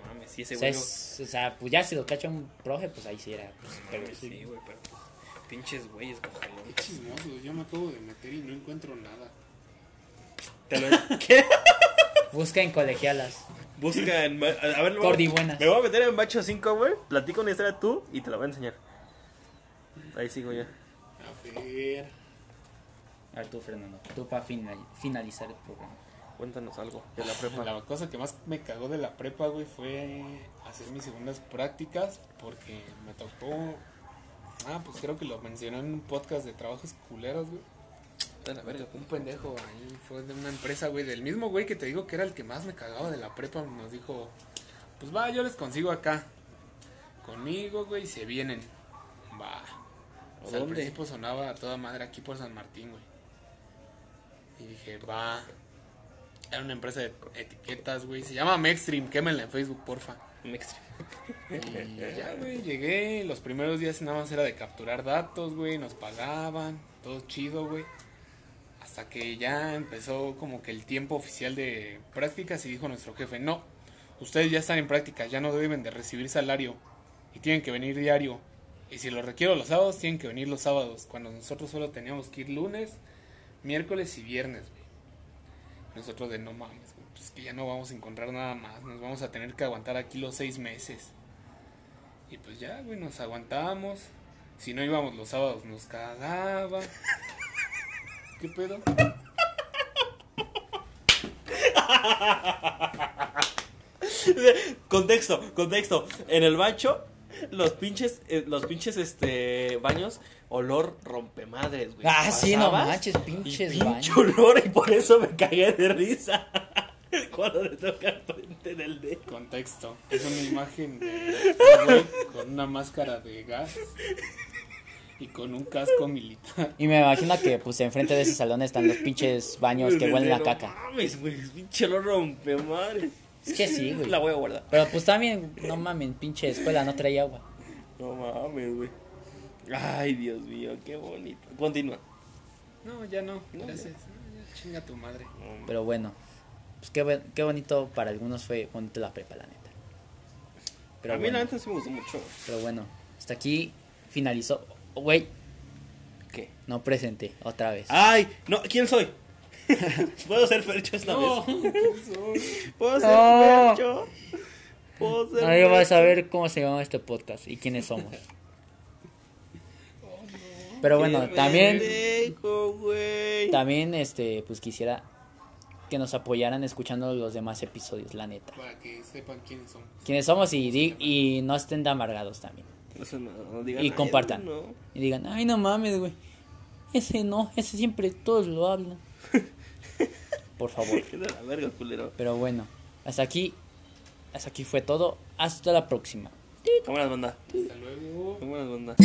Speaker 2: mames, sí, ese
Speaker 1: O sea,
Speaker 2: güey.
Speaker 1: es- o sea, pues ya si lo cacha un profe, pues ahí sí era. Pues,
Speaker 2: no
Speaker 1: pero,
Speaker 2: mames, sí, güey, pero pinches güeyes,
Speaker 3: Qué
Speaker 2: cojalón.
Speaker 3: chismoso, yo me acabo de meter y no encuentro nada.
Speaker 2: Te lo- *laughs* ¿Qué?
Speaker 1: Busca en colegialas.
Speaker 2: Busca en. A a ver, me voy-
Speaker 1: Cordy buenas.
Speaker 2: Me voy a meter en Bacho 5, güey. Platico una historia tú y te la voy a enseñar. Ahí sigo ya.
Speaker 3: A ver.
Speaker 1: A ver, tú, Fernando, tú para finalizar el programa.
Speaker 2: Cuéntanos algo de la prepa.
Speaker 3: La cosa que más me cagó de la prepa, güey, fue hacer mis segundas prácticas porque me tocó. Ah, pues creo que lo mencioné en un podcast de trabajos culeros, güey.
Speaker 2: La verga.
Speaker 3: Un pendejo ahí fue de una empresa, güey, del mismo güey que te digo que era el que más me cagaba de la prepa. Nos dijo, pues va, yo les consigo acá. Conmigo, güey, se vienen. Va. O sea, al principio sonaba a toda madre aquí por San Martín, güey. Y dije, va. Era una empresa de etiquetas, güey. Se llama Mexstream, quémenla en Facebook, porfa. Y ya, güey, llegué. Los primeros días nada más era de capturar datos, güey. Nos pagaban, todo chido, güey. Hasta que ya empezó como que el tiempo oficial de prácticas y dijo nuestro jefe, no, ustedes ya están en prácticas, ya no deben de recibir salario y tienen que venir diario. Y si lo requiero los sábados, tienen que venir los sábados, cuando nosotros solo teníamos que ir lunes, miércoles y viernes, güey. Nosotros de no mames, pues que ya no vamos a encontrar nada más, nos vamos a tener que aguantar aquí los seis meses. Y pues ya, güey, nos aguantamos. Si no íbamos los sábados, nos cagaba. ¿Qué pedo? *laughs*
Speaker 2: Contexto, contexto. En el bacho, los pinches, eh, los pinches este baños, olor rompemadres, güey.
Speaker 1: Ah, sí, no manches,
Speaker 2: y
Speaker 1: pinches
Speaker 2: pinche
Speaker 1: baños.
Speaker 2: olor y por eso me cagué de risa. Cuando le toca al frente del dedo.
Speaker 3: Contexto. Es una imagen de un güey con una máscara de gas y con un casco militar.
Speaker 1: Y me imagino que, pues, enfrente de ese salón están los pinches baños que huelen a
Speaker 2: No
Speaker 1: caca.
Speaker 2: mames, güey, pinche olor rompemadres.
Speaker 1: Es que sí, güey.
Speaker 2: La voy a guardar.
Speaker 1: Pero, pues, también, no mames, pinche escuela no traía agua.
Speaker 2: No mames, güey. Ay, Dios mío, qué bonito. Continúa.
Speaker 3: No, ya no.
Speaker 2: No,
Speaker 3: Gracias. No, ya chinga tu madre.
Speaker 2: No,
Speaker 1: Pero bueno, pues qué, qué bonito para algunos fue bonito la prepa, la neta. Pero
Speaker 2: a mí
Speaker 1: bueno,
Speaker 2: la neta sí me gustó mucho.
Speaker 1: pero bueno, hasta aquí finalizó. Oh, Güey,
Speaker 2: ¿Qué?
Speaker 1: no presenté otra vez.
Speaker 2: Ay, no, ¿quién soy? *laughs* ¿Puedo ser Fercho esta
Speaker 3: No,
Speaker 2: vez? *laughs* ¿Puedo ser
Speaker 1: No.
Speaker 2: Fercho? ¿Puedo ser
Speaker 1: Nadie va a saber cómo se llama este podcast y quiénes somos. *laughs* Pero bueno,
Speaker 2: Qué
Speaker 1: también, también, este, pues quisiera que nos apoyaran escuchando los demás episodios, la neta.
Speaker 3: Para que sepan quiénes somos.
Speaker 1: Quiénes somos y, di- y no estén amargados también.
Speaker 2: Eso no, no digan,
Speaker 1: Y
Speaker 2: "Ay,
Speaker 1: compartan.
Speaker 2: no".
Speaker 1: Y digan, ay, no mames, güey. Ese no, ese siempre todos lo hablan. *laughs* Por favor.
Speaker 2: Qué de la verga, culero.
Speaker 1: Pero bueno, hasta aquí, hasta aquí fue todo. Hasta la próxima.
Speaker 2: Cámaras, banda.
Speaker 3: Hasta luego.
Speaker 2: Cámaras, banda.